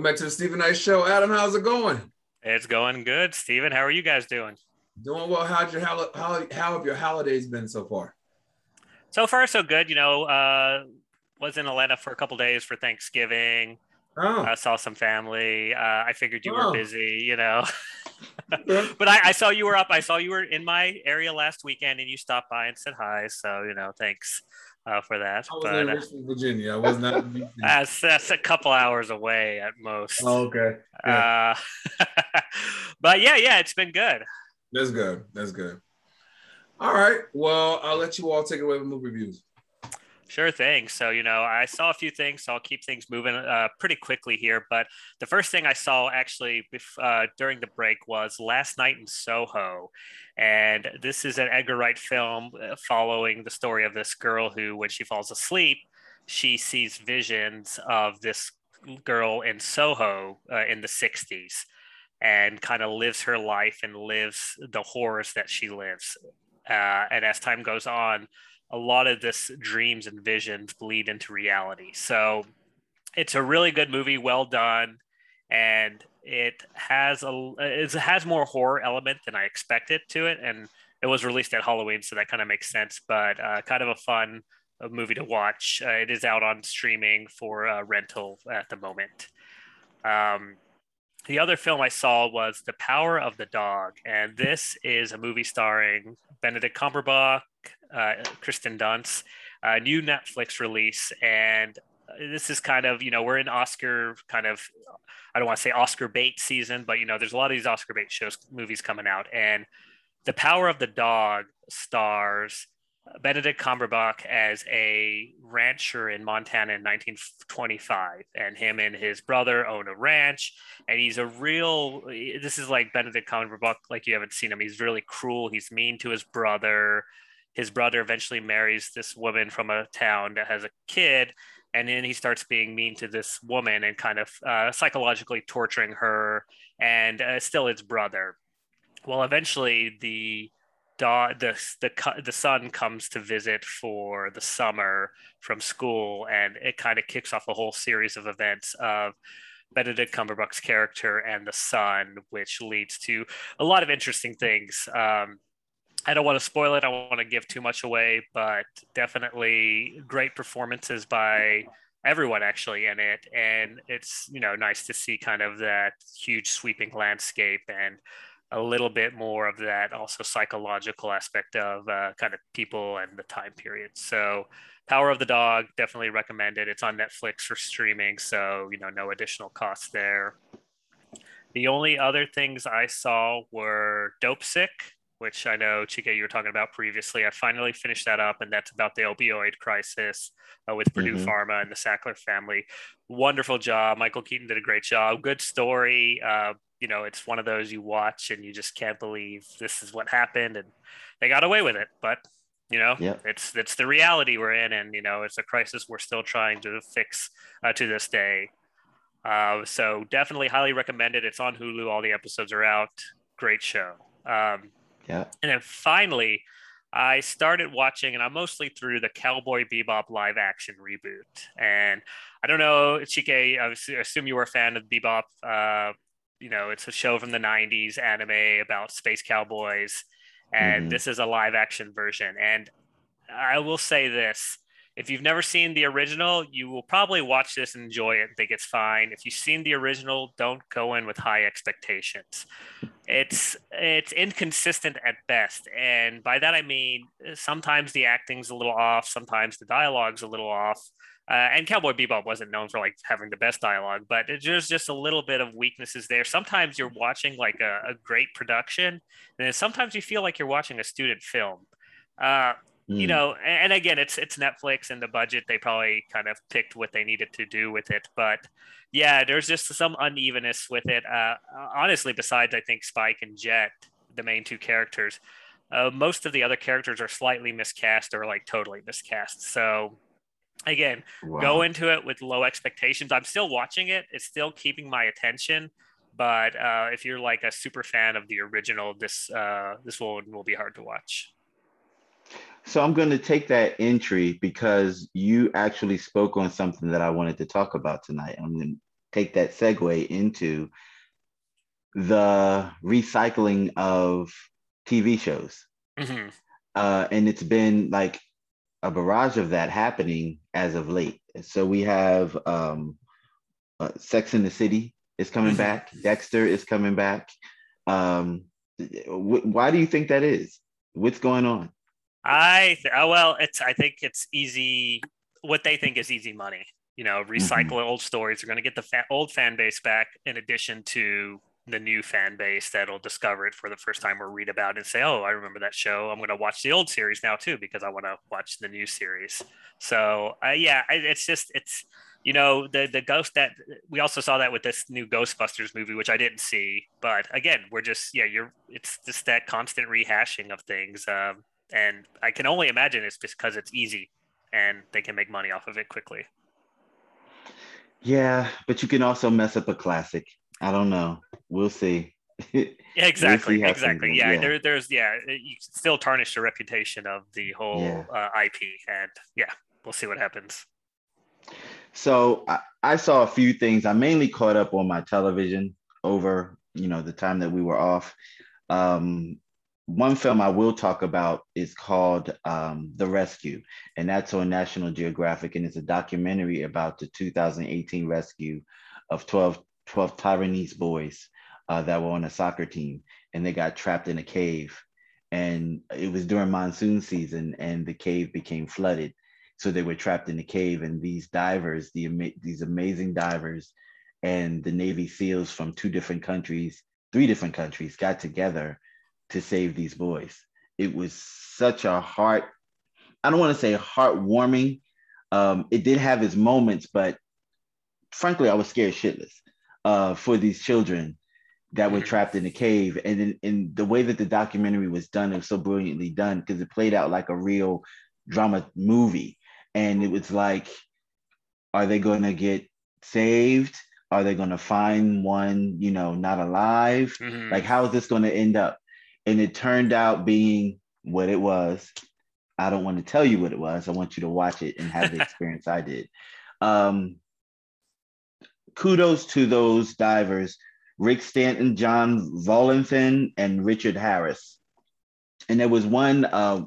Welcome back to the Steven Knight Show. Adam, how's it going? It's going good, Steven. How are you guys doing? Doing well. How's your how, how, how have your holidays been so far? So far, so good. You know, uh, was in Atlanta for a couple days for Thanksgiving. Oh. I saw some family. Uh, I figured you Oh. were busy, you know. but I, I saw you were up. I saw you were in my area last weekend, and you stopped by and said hi. So you know, thanks uh, for that. I was but in uh, Richmond, Virginia. I was not. that's that's a couple hours away at most. Oh, okay. Uh, but yeah, yeah, it's been good. That's good. That's good. All right. Well, I'll let you all take away with movie reviews. Sure thing. So, you know, I saw a few things, so I'll keep things moving uh, pretty quickly here. But the first thing I saw actually uh, during the break was Last Night in Soho. And this is an Edgar Wright film uh, following the story of this girl who, when she falls asleep, she sees visions of this girl in Soho uh, in the 60s and kind of lives her life and lives the horrors that she lives. Uh, and as time goes on, a lot of this dreams and visions bleed into reality. So it's a really good movie, well done, and it has a it has more horror element than I expected to it, and it was released at Halloween, so that kind of makes sense. But uh, kind of a fun uh, movie to watch. Uh, it is out on streaming for uh, rental at the moment. Um, the other film I saw was The Power of the Dog, and this is a movie starring Benedict Cumberbatch, uh, Kirsten Dunst, a new Netflix release, and this is kind of you know we're in Oscar kind of I don't want to say Oscar bait season, but you know there's a lot of these Oscar bait shows movies coming out, and The Power of the Dog stars Benedict Cumberbatch as a rancher in Montana in 1925, and him and his brother own a ranch. And he's a real. This is like Benedict Cumberbatch, like you haven't seen him. He's really cruel. He's mean to his brother. His brother eventually marries this woman from a town that has a kid, and then he starts being mean to this woman and kind of uh, psychologically torturing her, and uh, still his brother. Well, eventually the da- the the the son comes to visit for the summer from school, and it kind of kicks off a whole series of events of Benedict Cumberbatch's character and the son, which leads to a lot of interesting things. Um, I don't want to spoil it. I don't want to give too much away, but definitely great performances by everyone actually in it, and it's you know nice to see kind of that huge sweeping landscape and a little bit more of that also psychological aspect of uh, kind of people and the time period. So, Power of the Dog definitely recommended. It's on Netflix for streaming, so you know no additional costs there. The only other things I saw were Dopesick, which I know Chike you were talking about previously. I finally finished that up, and that's about the opioid crisis uh, with Purdue Mhm. Pharma and the Sackler family. Wonderful job. Michael Keaton did a great job. Good story. Uh, you know, it's one of those you watch and you just can't believe this is what happened, and they got away with it. But you know, Yep. it's it's the reality we're in, and you know, it's a crisis we're still trying to fix uh, to this day. Uh, so definitely highly recommended. It's on Hulu. All the episodes are out. Great show. Um, Yeah. and then finally, I started watching, and I'm mostly through the Cowboy Bebop live action reboot. And I don't know, Chike, I assume you were a fan of Bebop. Uh, you know, it's a show from the 90s anime about space cowboys. And Mhm. this is a live action version. And I will say this if you've never seen the original, you will probably watch this and enjoy it and think it's fine. If you've seen the original, don't go in with high expectations. It's it's inconsistent at best, and by that I mean sometimes the acting's a little off, sometimes the dialogue's a little off. Uh, and Cowboy Bebop wasn't known for like having the best dialogue, but there's just a little bit of weaknesses there. Sometimes you're watching like a, a great production, and then sometimes you feel like you're watching a student film. Uh, you Mm. know and and again it's it's netflix and the budget they probably kind of picked what they needed to do with it but yeah there's just some unevenness with it uh honestly besides i think spike and jet the main two characters uh, most of the other characters are slightly miscast or like totally miscast so again go into it with low expectations. I'm still watching it it's still keeping my attention but uh, if you're like a super fan of the original this uh, this one will be hard to watch So I'm going to take that entry because you actually spoke on something that I wanted to talk about tonight. I'm going to take that segue into the recycling of TV shows. Mm-hmm. Uh, and it's been like a barrage of that happening as of late. So we have um, uh, Sex in the City is coming Mhm. back, Dexter is coming back. Um, wh- why do you think that is? What's going on? I th- oh, well, it's I think it's easy. What they think is easy money. You know, recycle old stories. They're going to get the fa- old fan base back, in addition to the new fan base that'll discover it for the first time or read about it and say, "Oh, I remember that show. I'm going to watch the old series now too because I want to watch the new series." So, uh, yeah, I, it's just it's you know the the ghost that we also saw that with this new Ghostbusters movie, which I didn't see. But again, we're just yeah, you're it's just that constant rehashing of things. Um, and I can only imagine it's because it's easy and they can make money off of it quickly. Yeah, but you can also mess up a classic. I don't know. We'll see. Yeah, exactly, how things exactly. go. Yeah, There, there's yeah, you can still tarnish the reputation of the whole Yeah. uh, IP, and yeah, we'll see what happens. So I, I saw a few things. I mainly caught up on my television over, you know, the time that we were off. Um, one film I will talk about is called um, The Rescue, and that's on National Geographic, and it's a documentary about the 2018 rescue of 12, 12 Taiwanese boys uh, that were on a soccer team, and they got trapped in a cave. And it was during monsoon season, and the cave became flooded so they were trapped in the cave and these divers the these amazing divers and the navy seals from two different countries three different countries got together to save these boys. It was such a heart i don't want to say heartwarming um, it did have its moments but frankly i was scared shitless uh, for these children that were trapped in the cave. And in, in the way that the documentary was done it was so brilliantly done because it played out like a real drama movie. And it was like are they going to get saved? Are they going to find one you know not alive? Mhm. like how is this going to end up and it turned out being what it was i don't want to tell you what it was i want you to watch it and have the experience i did um kudos to those divers rick stanton john volanthen and richard harris and there was one uh,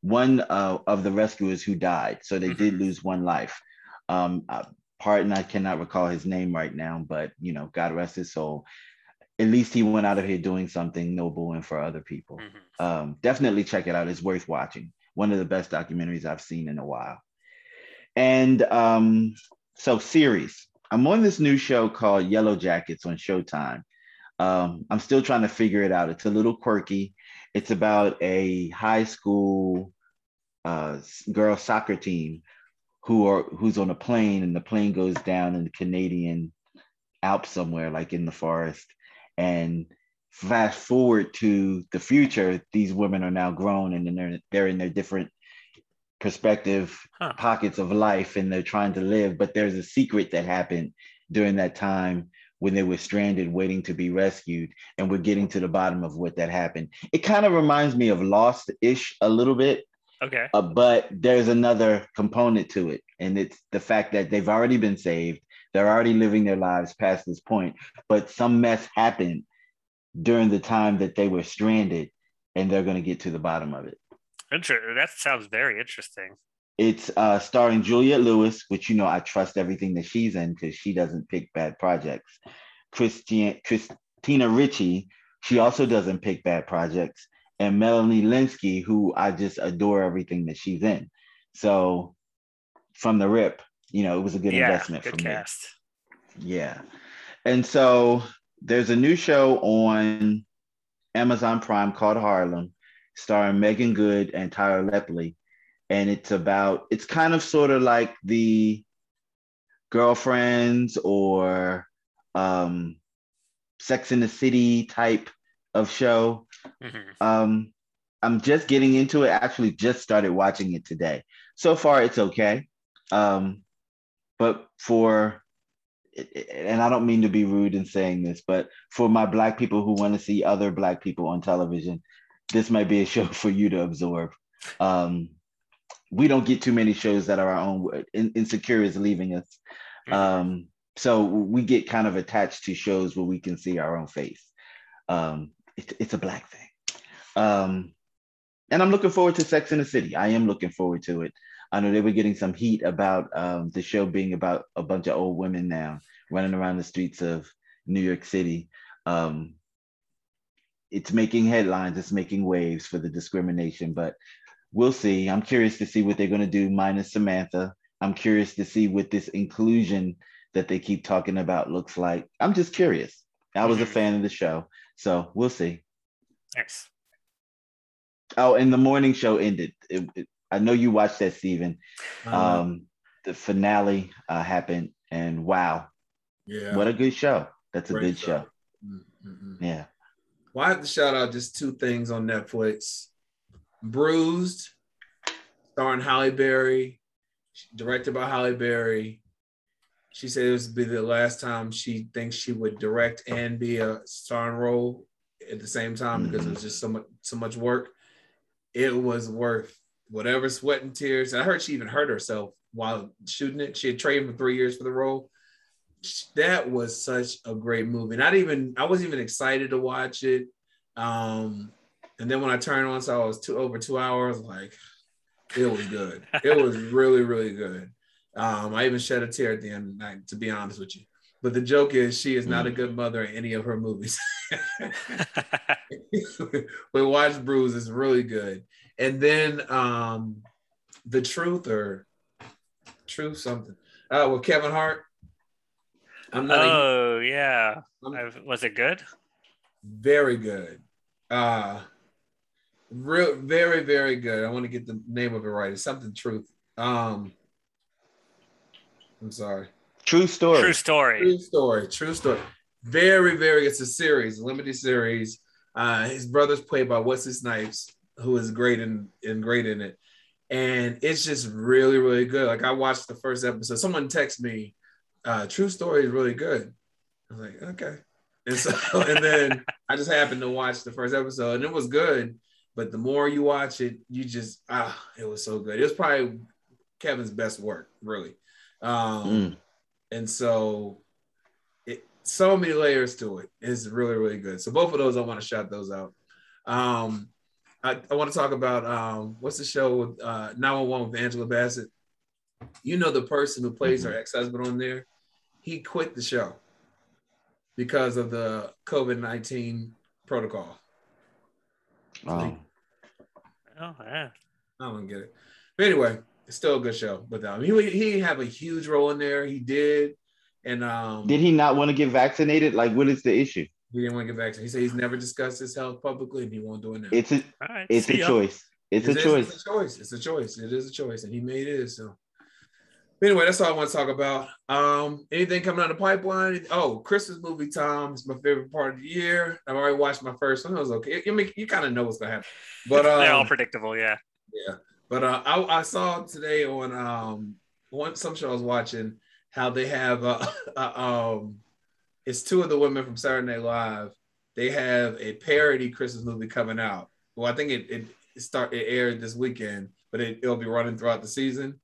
one uh, of the rescuers who died. So they did lose one life. Um, uh, pardon, I cannot recall his name right now, but you know, God rest his soul. At least he went out of here doing something noble and for other people. Um, definitely check it out. It's worth watching. One of the best documentaries I've seen in a while. And um, so, series. I'm on this new show called Yellowjackets on Showtime. Um, I'm still trying to figure it out. It's a little quirky. It's about a high school uh, girl soccer team who are who's on a plane, and the plane goes down in the Canadian Alps somewhere, like in the forest. And fast forward to the future, these women are now grown, and then they're they're in their different perspective pockets of life, and they're trying to live. But there's a secret that happened during that time when they were stranded waiting to be rescued. And we're getting to the bottom of what that happened. It kind of reminds me of lost-ish a little bit Okay. uh, but there's another component to it. And it's the fact that they've already been saved they're already living their lives past this point but some mess happened during the time that they were stranded and they're going to get to the bottom of it Inter- that sounds very interesting. it's uh, starring Juliette Lewis, which you know I trust everything that she's in because she doesn't pick bad projects. Christian Christina Ricci, she also doesn't pick bad projects, and Melanie Lynskey, who I just adore everything that she's in. So from the rip, you know, it was a good yeah, investment good for me. cast. Yeah. And so there's a new show on Amazon Prime called Harlem, starring Meagan Good and Tyler Lepley. And it's about, it's kind of sort of like the girlfriends or um, Sex in the City type of show. Um, I'm just getting into it. Actually, just started watching it today. So far, it's okay. Um, but for and I don't mean to be rude in saying this, but for my black people who want to see other black people on television, this might be a show for you to absorb. Um, we don't get too many shows that are our own. In- Insecure is leaving us. Um, so we get kind of attached to shows where we can see our own face. Um, it, it's a black thing. Um, and I'm looking forward to Sex in the City. I am looking forward to it. I know they were getting some heat about um, the show being about a bunch of old women now running around the streets of New York City. Um, it's making headlines, it's making waves for the discrimination, but we'll see. I'm curious to see what they're going to do minus Samantha. I'm curious to see what this inclusion that they keep talking about looks like. I'm just curious. I was a fan of the show, so we'll see. Nice. Oh, and the morning show ended. It, it, I know you watched that, Steven. Uh-huh. Um, the finale uh, happened, and wow, Yeah. what a good show! That's a Great good show. show. Yeah. Well, I have to shout out just two things on Netflix. Bruised, starring Halle Berry, directed by Halle Berry. She said this would be the last time she thinks she would direct and be a starring role at the same time because it was just so much so much work. It was worth whatever sweat and tears. I heard she even hurt herself while shooting it. She had trained for three years for the role. That was such a great movie. Not even I wasn't even excited to watch it. Um, and then when I turned on, so I was two over two hours. Like it was good. It was really really good. Um, I even shed a tear at the end of the night, to be honest with you. But the joke is, she is not a good mother in any of her movies. but watch Bruise is really good. And then um, the truth or truth something. Uh, with Kevin Hart. I'm not a- Oh yeah. I've- was it good? very good. Uh real very, very good. I want to get the name of it right. It's something truth. Um I'm sorry. True story. True story. True story. True story. Very, very. It's a series, a limited series. Uh, his brother's played by what's his Snipes, who is great in, in great in it, and it's just really, really good. Like I watched the first episode. Someone texted me, uh, "True story is really good." I was like, "Okay," and so and then I just happened to watch the first episode, and it was good. But the more you watch it, you just ah, it was so good. It was probably Kevin's best work, really. Um, Mm. and so it so many layers to it. It's really, really good. So both of those, I want to shout those out. Um, I, I want to talk about um, what's the show with uh, 911 with Angela Bassett. You know the person who plays her ex-husband on there. He quit the show because of the COVID 19 protocol. Oh. Oh yeah. I don't get it. But anyway, it's still a good show. But um, he he didn't have a huge role in there. He did, and um, Did he not want to get vaccinated? Like, what is the issue? He didn't want to get back vaccinated. He said he's never discussed his health publicly, and he won't do it now. It's a right, it's a ya. choice. It's It a is- choice. It's a choice. It's a choice. It is a choice, and he made it. So, anyway, that's all I want to talk about. Um, anything coming out of the pipeline? Oh, Christmas movie time is my favorite part of the year. I've already watched my first one. It was okay. I mean, you kind of know what's gonna happen, but They're all um, predictable, yeah. yeah. But uh, I, I saw today on um one some show I was watching how they have uh, uh um it's two of the women from Saturday Night Live. They have a parody Christmas movie coming out. Well, I think it it, it start it aired this weekend, but it, it'll be running throughout the season.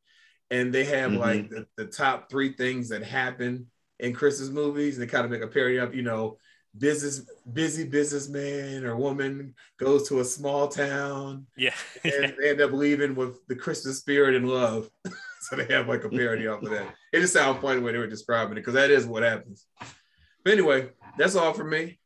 And they have Mhm. like the, the top three things that happen in Christmas movies. And They kind of make a parody of, you know, business busy businessman or woman goes to a small town Yeah. and they end up leaving with the Christmas spirit and love. so they have like a parody off of that. It just sounds funny when they were describing it because that is what happens. But anyway, that's all for me.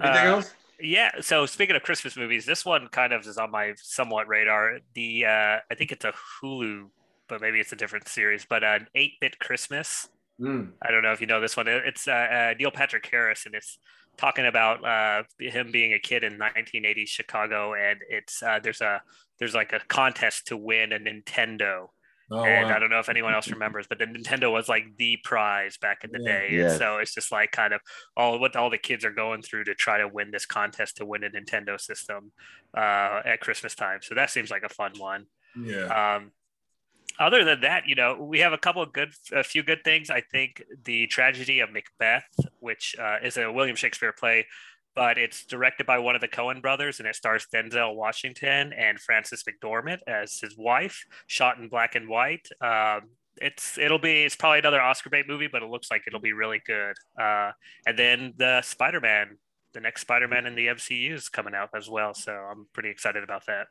Anything Uh, else? Yeah. So speaking of Christmas movies, this one kind of is on my somewhat radar. The uh, I think it's a Hulu, but maybe it's a different series. But an Eight Bit Christmas. Mm. I don't know if you know this one. It's uh, uh, Neil Patrick Harris, and it's talking about uh, him being a kid in 1980s Chicago, and it's uh, there's a there's like a contest to win a Nintendo. Oh, and wow. I don't know if anyone else remembers, but the Nintendo was like the prize back in the Yeah. day. Yes. So it's just like kind of all what all the kids are going through to try to win this contest to win a Nintendo system uh, at Christmas time. So that seems like a fun one. Yeah. Um, other than that, you know, we have a couple of good, a few good things. I think the tragedy of Macbeth, which uh, is a William Shakespeare play, but it's directed by one of the Coen brothers, and it stars Denzel Washington and Frances McDormand as his wife, shot in black and white. Um, it's it'll be it's probably another Oscar bait movie, but it looks like it'll be really good. Uh, and then the Spider Man, the next Spider Man in the MCU is coming out as well, so I'm pretty excited about that.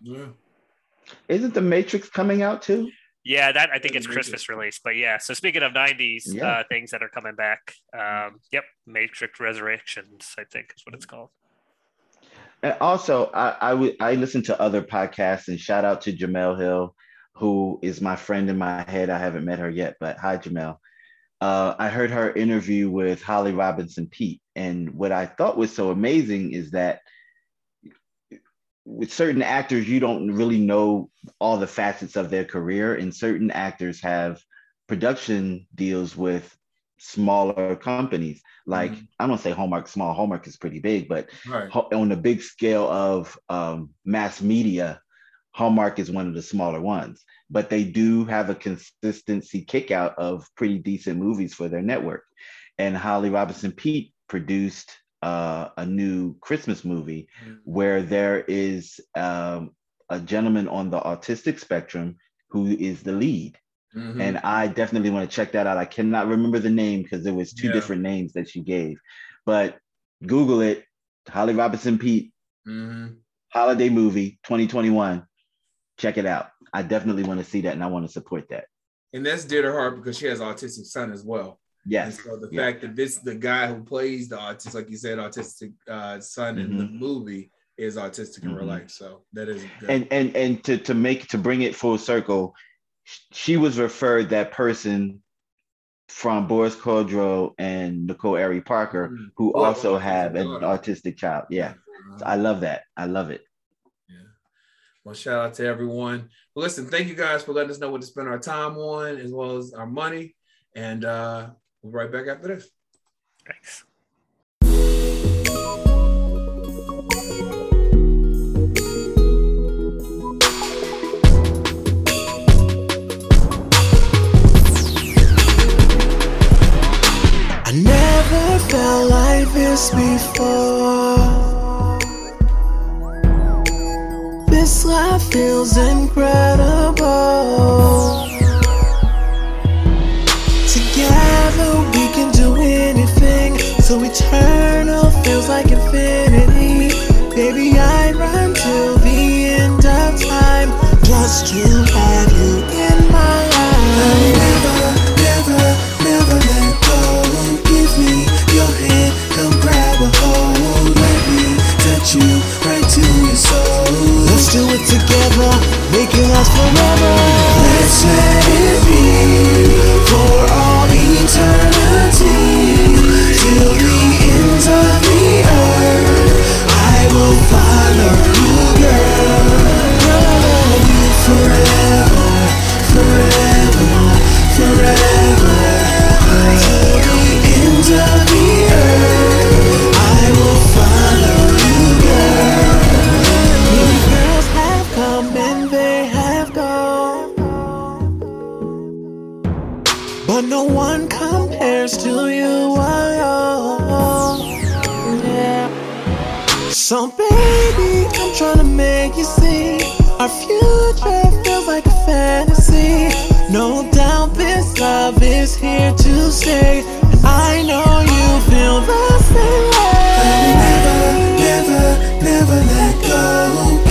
Yeah. Isn't the Matrix coming out too? Yeah, that I think it's Christmas release. But yeah, so speaking of '90s Yeah. uh, things that are coming back, um, yep, Matrix Resurrections, I think is what it's called. And also, I, I w- I listen to other podcasts and shout out to Jemele Hill, who is my friend in my head. I haven't met her yet, but hi, Jemele. Uh, I heard her interview with Holly Robinson Peete, and what I thought was so amazing is that with certain actors, you don't really know all the facets of their career, and certain actors have production deals with smaller companies. Like I don't say Hallmark small. Hallmark is pretty big, but Right. on the big scale of um, mass media, Hallmark is one of the smaller ones. But they do have a consistency kick out of pretty decent movies for their network. And Holly Robinson Peete produced uh, a new Christmas movie where there is um, a gentleman on the autistic spectrum who is the lead. Mhm. And I definitely want to check that out. I cannot remember the name because there was two Yeah. different names that she gave, but Google it. Holly Robinson Peete Mhm. holiday movie 2021. Check it out. I definitely want to see that and I want to support that. And that's dear to her because she has autistic son as well. Yes. And so the Yeah. fact that this the guy who plays the autistic, like you said, autistic uh, son in the movie is autistic in real Mhm. life. So that is good. And and and to to make to bring it full circle, she was referred that person from Boris Kodjoe and Nicole Ari Parker, Mm-hmm. who Oh, also have an autistic child. Yeah. So I love that. I love it. Yeah. Well, shout out to everyone. Well, listen, thank you guys for letting us know what to spend our time on as well as our money. And uh, we'll be right back after this. Thanks. I never felt like this before. This life feels incredible. Eternal feels like infinity. Baby, I run till the end of time just to have you in my life. I'll never, never, never let go. Give me your hand, come grab a hold. Let me touch you right to your soul. Let's do it together, make it last forever. Let's let it be for stay, I know you feel the same way. Never, never, never let go.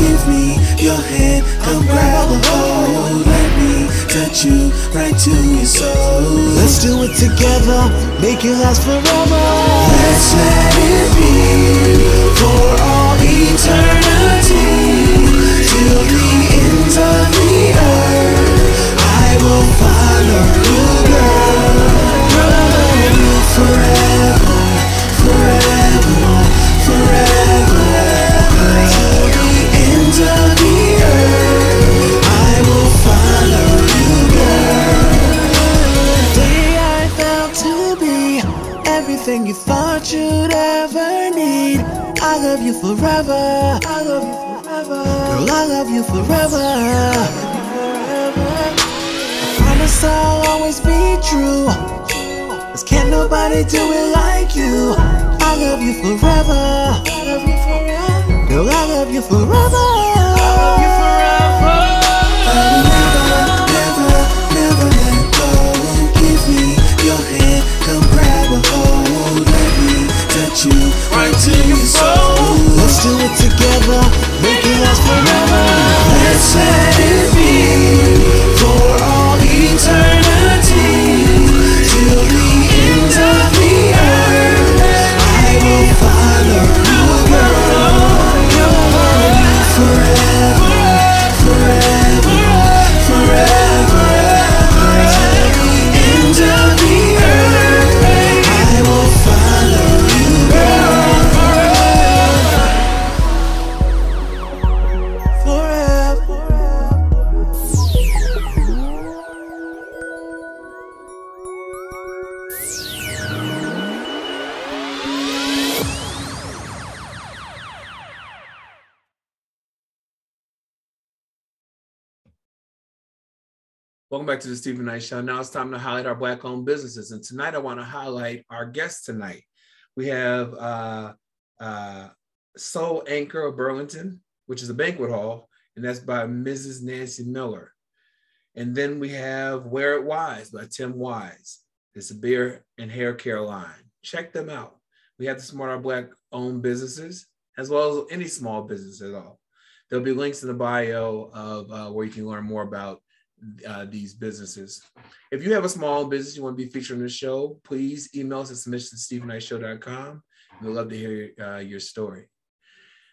Give me your hand, come grab a hold. Let me touch you right to your soul. Let's do it together, make it last forever. Let's let it be for all eternity. Till the ends of the earth, I will follow you, girl. Love you forever, forever, forever. Till the ends of the earth, I will follow you, girl. The day I felt to be everything you thought you'd ever need. I love you forever. I love you forever. Girl, I love you forever. I promise I'll always be true nobody do it like you. I love you forever. I love you forever. Girl, I love you forever. You right to your soul. Let's do it together, make it last forever. Let's let it be for all eternity. To the Steven Knight Show. Now it's time to highlight our Black owned businesses. And tonight I want to highlight our guest tonight. We have uh, uh, Soul Anchor of Burlington, which is a banquet hall, and that's by Mrs. Nancy Miller. And then we have Wear It Wyse by Tim Wyse. It's a beer and hair care line. Check them out. We have to support our Black owned businesses as well as any small business at all. There'll be links in the bio of uh, where you can learn more about uh, these businesses. If you have a small business you want to be featured on the show, please email us at submission at stevenknightshow.com. We'd love to hear uh, your story.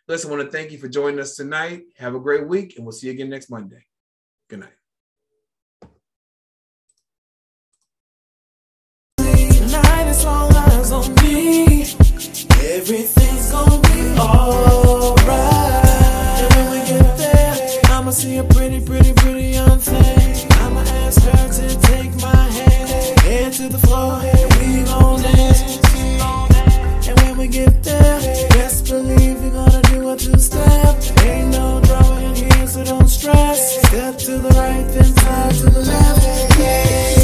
Listen, I want to thank you for joining us tonight. Have a great week, and we'll see you again next Monday. Good night. Everything's gonna be alright. There, I'ma see a pretty, pretty, pretty young thing. I'ma ask her to take my hand. Head to the floor, and we gon' dance. And when we get there, best believe we're gonna do a two-step. Ain't no drama in here, so don't stress. Step to the right, then side to the left.